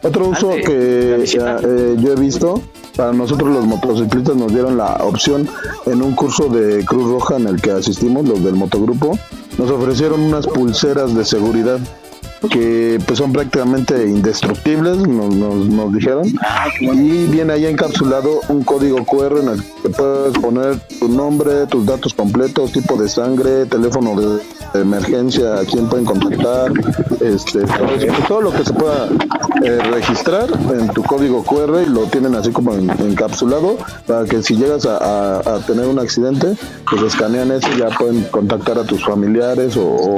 Otro uso que eh, yo he visto, para nosotros los motociclistas nos dieron la opción en un curso de Cruz Roja en el que asistimos, los del motogrupo, nos ofrecieron unas pulseras de seguridad que pues son prácticamente indestructibles, nos, nos, nos dijeron, y viene ahí encapsulado un código QR en el que puedes poner tu nombre, tus datos completos, tipo de sangre, teléfono de emergencia, a quién pueden contactar, este, todo, lo que se pueda eh, registrar en tu código QR y lo tienen así como en- encapsulado para que si llegas a, tener un accidente, pues escanean eso y ya pueden contactar a tus familiares o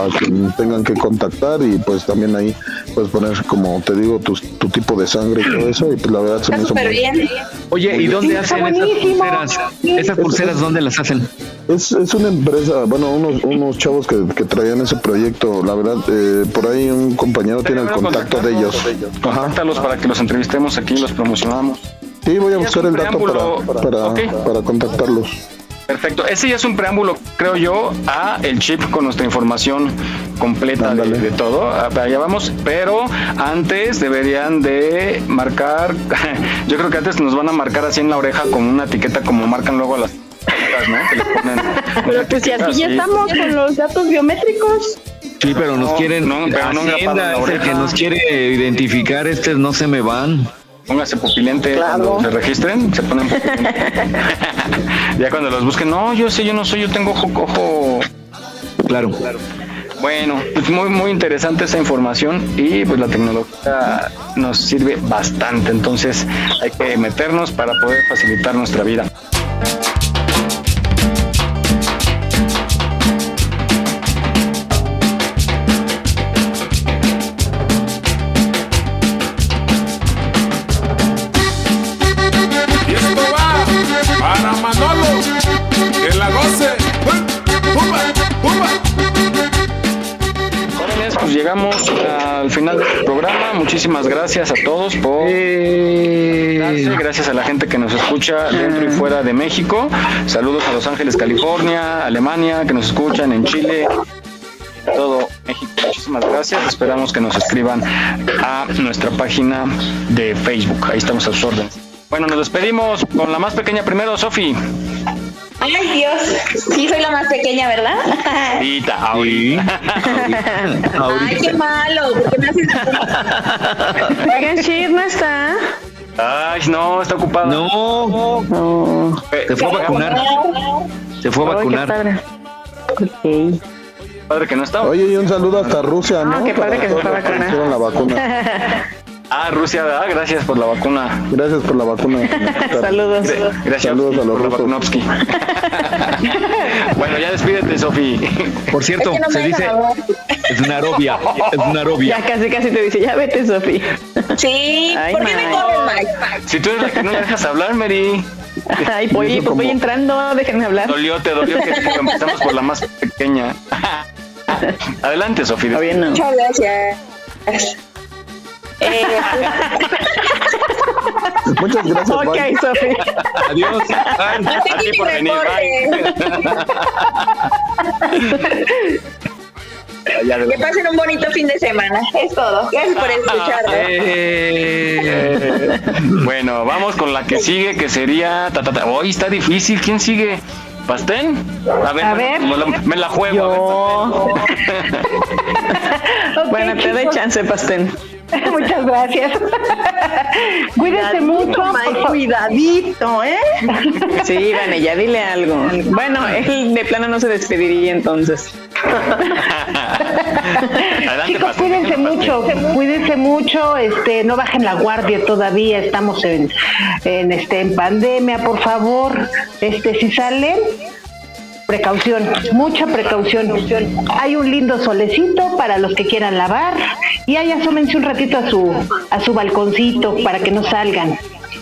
a quien tengan que contactar y pues también ahí puedes poner como te digo tu, tu tipo de sangre y todo eso y pues la verdad se me hizo muy- Oye, ¿y dónde Sí, está hacen esas pulseras? ¿Esas pulseras dónde las hacen? Es, es una empresa, bueno, unos, unos chavos que, que traían ese proyecto, la verdad, eh, por ahí un compañero tiene el contacto de ellos. Contáctalos para que los entrevistemos aquí y los promocionamos. Sí, voy a buscar el dato para, para, para contactarlos. Perfecto. Ese ya es un preámbulo, creo yo, a el chip con nuestra información completa de, de todo. Ah, Allá vamos. Pero antes deberían de marcar. Yo creo que antes nos van a marcar así en la oreja con una etiqueta como marcan luego a las. ¿no? Que ponen Pero pues si así ya estamos con los datos biométricos. Sí, pero nos No, quieren. no, pero no la el que nos quiere identificar. Estos no se me van. Póngase pupilente Claro. cuando se registren, se ponen pupilente. ya cuando los busquen, no, yo sé, yo no soy, yo tengo ojo, ojo. Claro. Bueno, pues muy, muy interesante esa información y pues la tecnología nos sirve bastante, entonces hay que meternos para poder facilitar nuestra vida. Llegamos al final del programa. Muchísimas gracias a todos por Gracias, gracias a la gente que nos escucha dentro y fuera de México. Saludos a Los Ángeles, California, Alemania, que nos escuchan en Chile, todo México. Muchísimas gracias. Esperamos que nos escriban a nuestra página de Facebook. Ahí estamos a sus órdenes. Bueno, nos despedimos con la más pequeña primero, Sofi. Ay, Dios. Sí, soy la más pequeña, ¿verdad? Ahorita, ahorita. Ay, qué malo. ¿Por qué me haces Oigan, Shir no está. Ay, no, está ocupada. No. No. Se fue a vacunar. Se fue a vacunar. padre. Ok. Padre que no está. Oye, y un saludo hasta Rusia, ¿no? Ah, qué padre Para que se vacunar. hicieron la vacuna. Ah, Rusia, ¿verdad? Gracias por la vacuna. Gracias por la vacuna. Saludos. Gracias Saludos a los rusos. vacunovsky. bueno, ya despídete, Sofi. Por cierto, Es que no me se dice. Es una arobia. Es una arobia. Ya casi casi te dice, ya vete, Sofi. Sí, Ay, ¿por qué me Mike? Si tú eres la que no me dejas hablar, Mary. Ay, voy, pues voy entrando, déjenme hablar. Dolió, te dolió que empezamos por la más pequeña. Adelante, no. Muchas gracias. Eh, Muchas gracias, Ok. Sofi. Adiós. no A ti por venir, de Que pasen un bonito fin de semana. Es todo. Gracias por escucharme. Eh, bueno, vamos con la que sigue, que sería. ta, ta, ta. Hoy está difícil. ¿Quién sigue? ¿Pastén? A ver, A ver. Me, la, me la juego. a ver, Yo. bueno, te doy chance, Pastén. Muchas gracias. Cuídese mucho. Cuidadito, ¿eh? Sí, Vane, ya dile algo. Bueno, él de plano no se despediría entonces. Chicos, cuídense mucho, cuídense mucho, este, no bajen la guardia todavía, estamos en, en este en pandemia, por favor, este, si salen, precaución, mucha precaución. Hay un lindo solecito para los que quieran lavar y ahí asómense un ratito a su a su balconcito para que no salgan.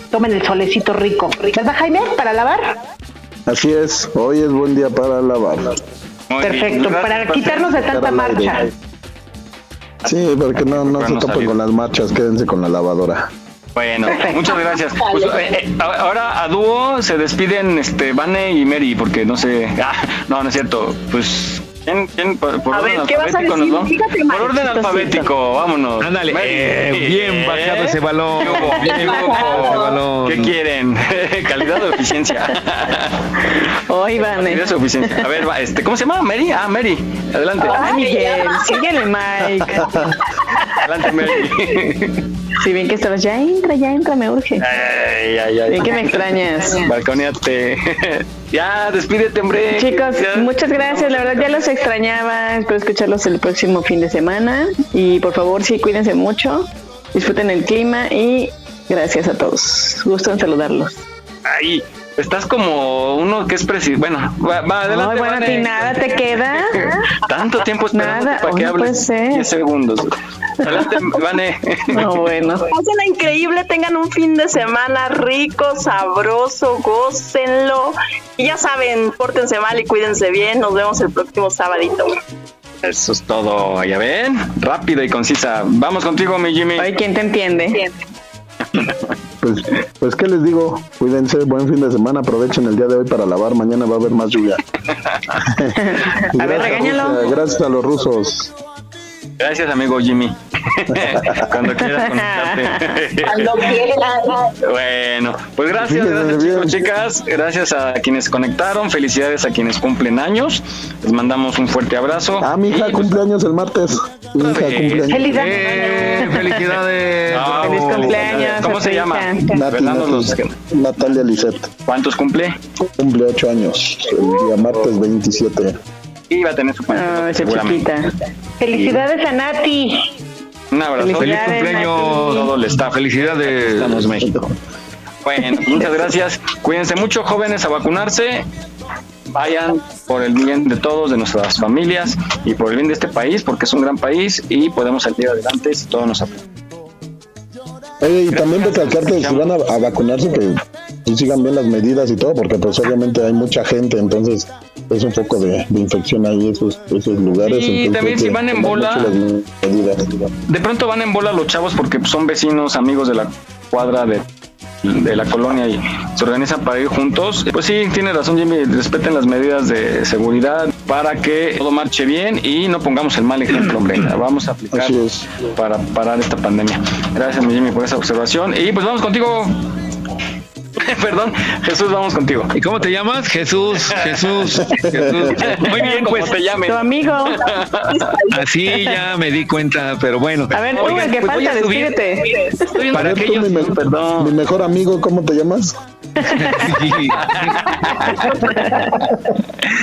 Tomen el solecito rico. ¿Verdad, Jaime? ¿Para lavar? Así es, hoy es buen día para lavar. Perfecto, para quitarnos de tanta marcha. Sí, porque no, no se topen con las marchas, quédense con la lavadora. Bueno, muchas gracias. Pues, eh, eh, ahora a dúo se despiden este Vane y Mary, porque no sé. Ah, no, no es cierto. Pues. ¿Quién, quién? Por, por A orden ver, ¿qué vas a alfabético nos decir? vamos? Fíjate, Por orden alfabético, vámonos. Ándale, eh, bien bajado ese balón. Bien ¿Qué bajado hubo? ese balón. ¿Qué quieren? ¿Calidad o eficiencia? Hoy, Vane. Calidad o eficiencia. A ver, va, este, ¿cómo se llama? Mary. Ah, Mary. Adelante. Ay, Miguel, síguele, Mike. Adelante, Mary. Si bien que estabas, ya entra, ya entra, me urge. Ay, ay, ay. Bien que me extrañas. Balconeate. Ya, despídete, hombre. Chicos, Ya. muchas gracias. La verdad ya los extrañaba. Espero escucharlos el próximo fin de semana. Y por favor, sí, cuídense mucho. Disfruten el clima y gracias a todos. Gusto en saludarlos. Ay, estás como uno que es presidente. Bueno, va, va, adelante. Ay, bueno, a Vane. ti nada te queda. Tanto tiempo esperando Nada, para que no hables. puede ser. 10 segundos. Adelante, Vane. No, bueno. Pásenla increíble, tengan un fin de semana rico, sabroso, gócenlo. Y ya saben, pórtense mal y cuídense bien. Nos vemos el próximo sabadito. Eso es todo. Ya ven, rápida y concisa. Vamos contigo, mi Jimmy. Ay, ¿quién te entiende? Pues, pues, ¿qué les digo? Cuídense, buen fin de semana, aprovechen el día de hoy para lavar, mañana va a haber más lluvia. A ver, regáñalo. Gracias a los rusos. Gracias, amigo Jimmy. Cuando quieras conectarte. Cuando quieran. Bueno, pues gracias, gracias chicos, chicas. Gracias a quienes conectaron. Felicidades a quienes cumplen años. Les mandamos un fuerte abrazo. Ah, mi hija Y, pues, cumpleaños el martes. Mi hija Feliz- cumpleaños. Feliz Eh, felicidades. Ah, Feliz cumpleaños ¿Cómo se llama? Nati, Natalia Lisette. ¿Cuántos cumple? Cumple ocho años, el día martes 27. Y va a tener su cumpleaños, esa seguramente. chiquita. Felicidades a Nati. Un abrazo. Feliz cumpleaños. Todo le está. Felicidades. Estamos México. Bueno, muchas gracias. Cuídense mucho, jóvenes, a vacunarse. Vayan por el bien de todos, de nuestras familias y por el bien de este país, porque es un gran país y podemos salir adelante si todos nos apoyan. Oye, y también recalcar que si van a, a vacunarse, que pues, sigan bien las medidas y todo, porque pues obviamente hay mucha gente, entonces es un poco de, de infección ahí esos, esos lugares. Y también si van en bola-. De pronto van en bola los chavos porque pues, son vecinos, amigos de la cuadra de, de la colonia y se organizan para ir juntos. Pues sí, tiene razón Jimmy, respeten las medidas de seguridad para que todo marche bien y no pongamos el mal ejemplo, hombre. Vamos a aplicar para parar esta pandemia. Gracias, Jimmy, por esa observación. Y pues vamos contigo. Perdón, Jesús, vamos contigo. ¿Y cómo te llamas? Jesús, Jesús, Jesús. Muy bien, pues te llames. Tu amigo. así ya me di cuenta, pero bueno. A ver, tú, Oigan, el que pues voy falta, despídete. Para ver, tú, aquellos, mi, me- Perdón. mi mejor amigo, ¿cómo te llamas? Sí.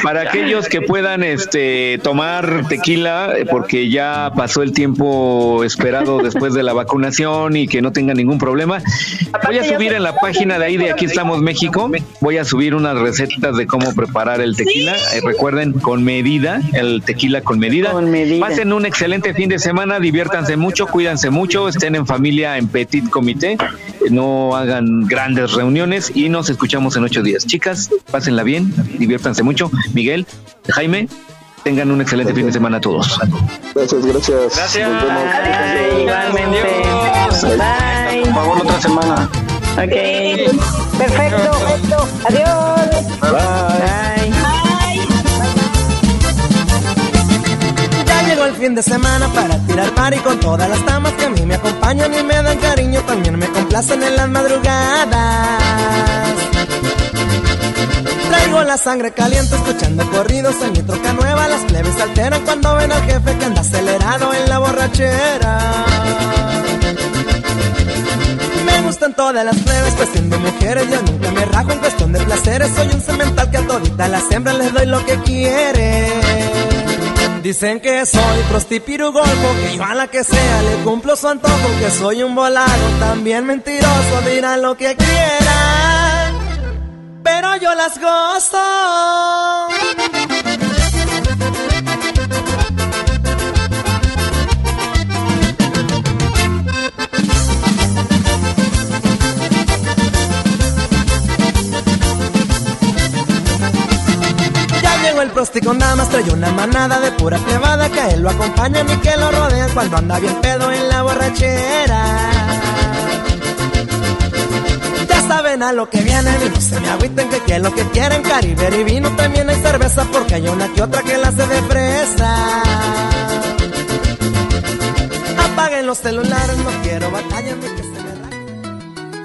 Para aquellos que puedan este tomar tequila eh, porque ya pasó el tiempo esperado después de la vacunación y que no tengan ningún problema, voy a subir en la página de ahí de Aquí estamos México, voy a subir unas recetas de cómo preparar el tequila. Eh, recuerden con medida, el tequila con medida. Con medida. Pasen un excelente fin de semana, diviértanse mucho, cuídense mucho, estén en familia en petit comité, no hagan grandes reuniones y nos escuchamos en ocho días. Chicas, pásenla bien, diviértanse mucho. Miguel, Jaime, tengan un excelente fin de semana a todos. Gracias, gracias. Gracias. Nos vemos. Bye, igualmente. Bye. Por favor, otra semana. Ok. Perfecto. Adiós. Bye. Ya llegó el fin de semana para tirar party con todas las damas que a mí me acompañan y me dan cariño, también me complacen en las madrugadas. Traigo la sangre caliente escuchando corridos en mi troca nueva, las plebes alteran cuando ven al jefe que anda acelerado en la borrachera. Todas las plebes, cuestión de mujeres, yo nunca me rajo en cuestión de placeres. Soy un cemental que a todita las hembras les doy lo que quieren. Dicen que soy prostipirugolfo, que yo a la que sea le cumplo su antojo, que soy un volado, también mentiroso, dirán lo que quieran, pero yo las gozo. El prosti con damas, trae una manada de pura plebada que a él lo acompañan y que lo rodean cuando anda bien pedo en la borrachera. Ya saben a lo que vienen y no se me agüiten que, que es lo que quieren. Caribe y vino también hay cerveza porque hay una que otra que la hace de fresa. Apaguen los celulares, no quiero batalla ni que se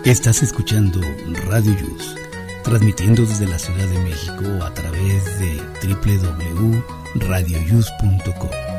me Estás escuchando Radio Yus, transmitiendo desde la Ciudad de México a través de www.radioyus.com.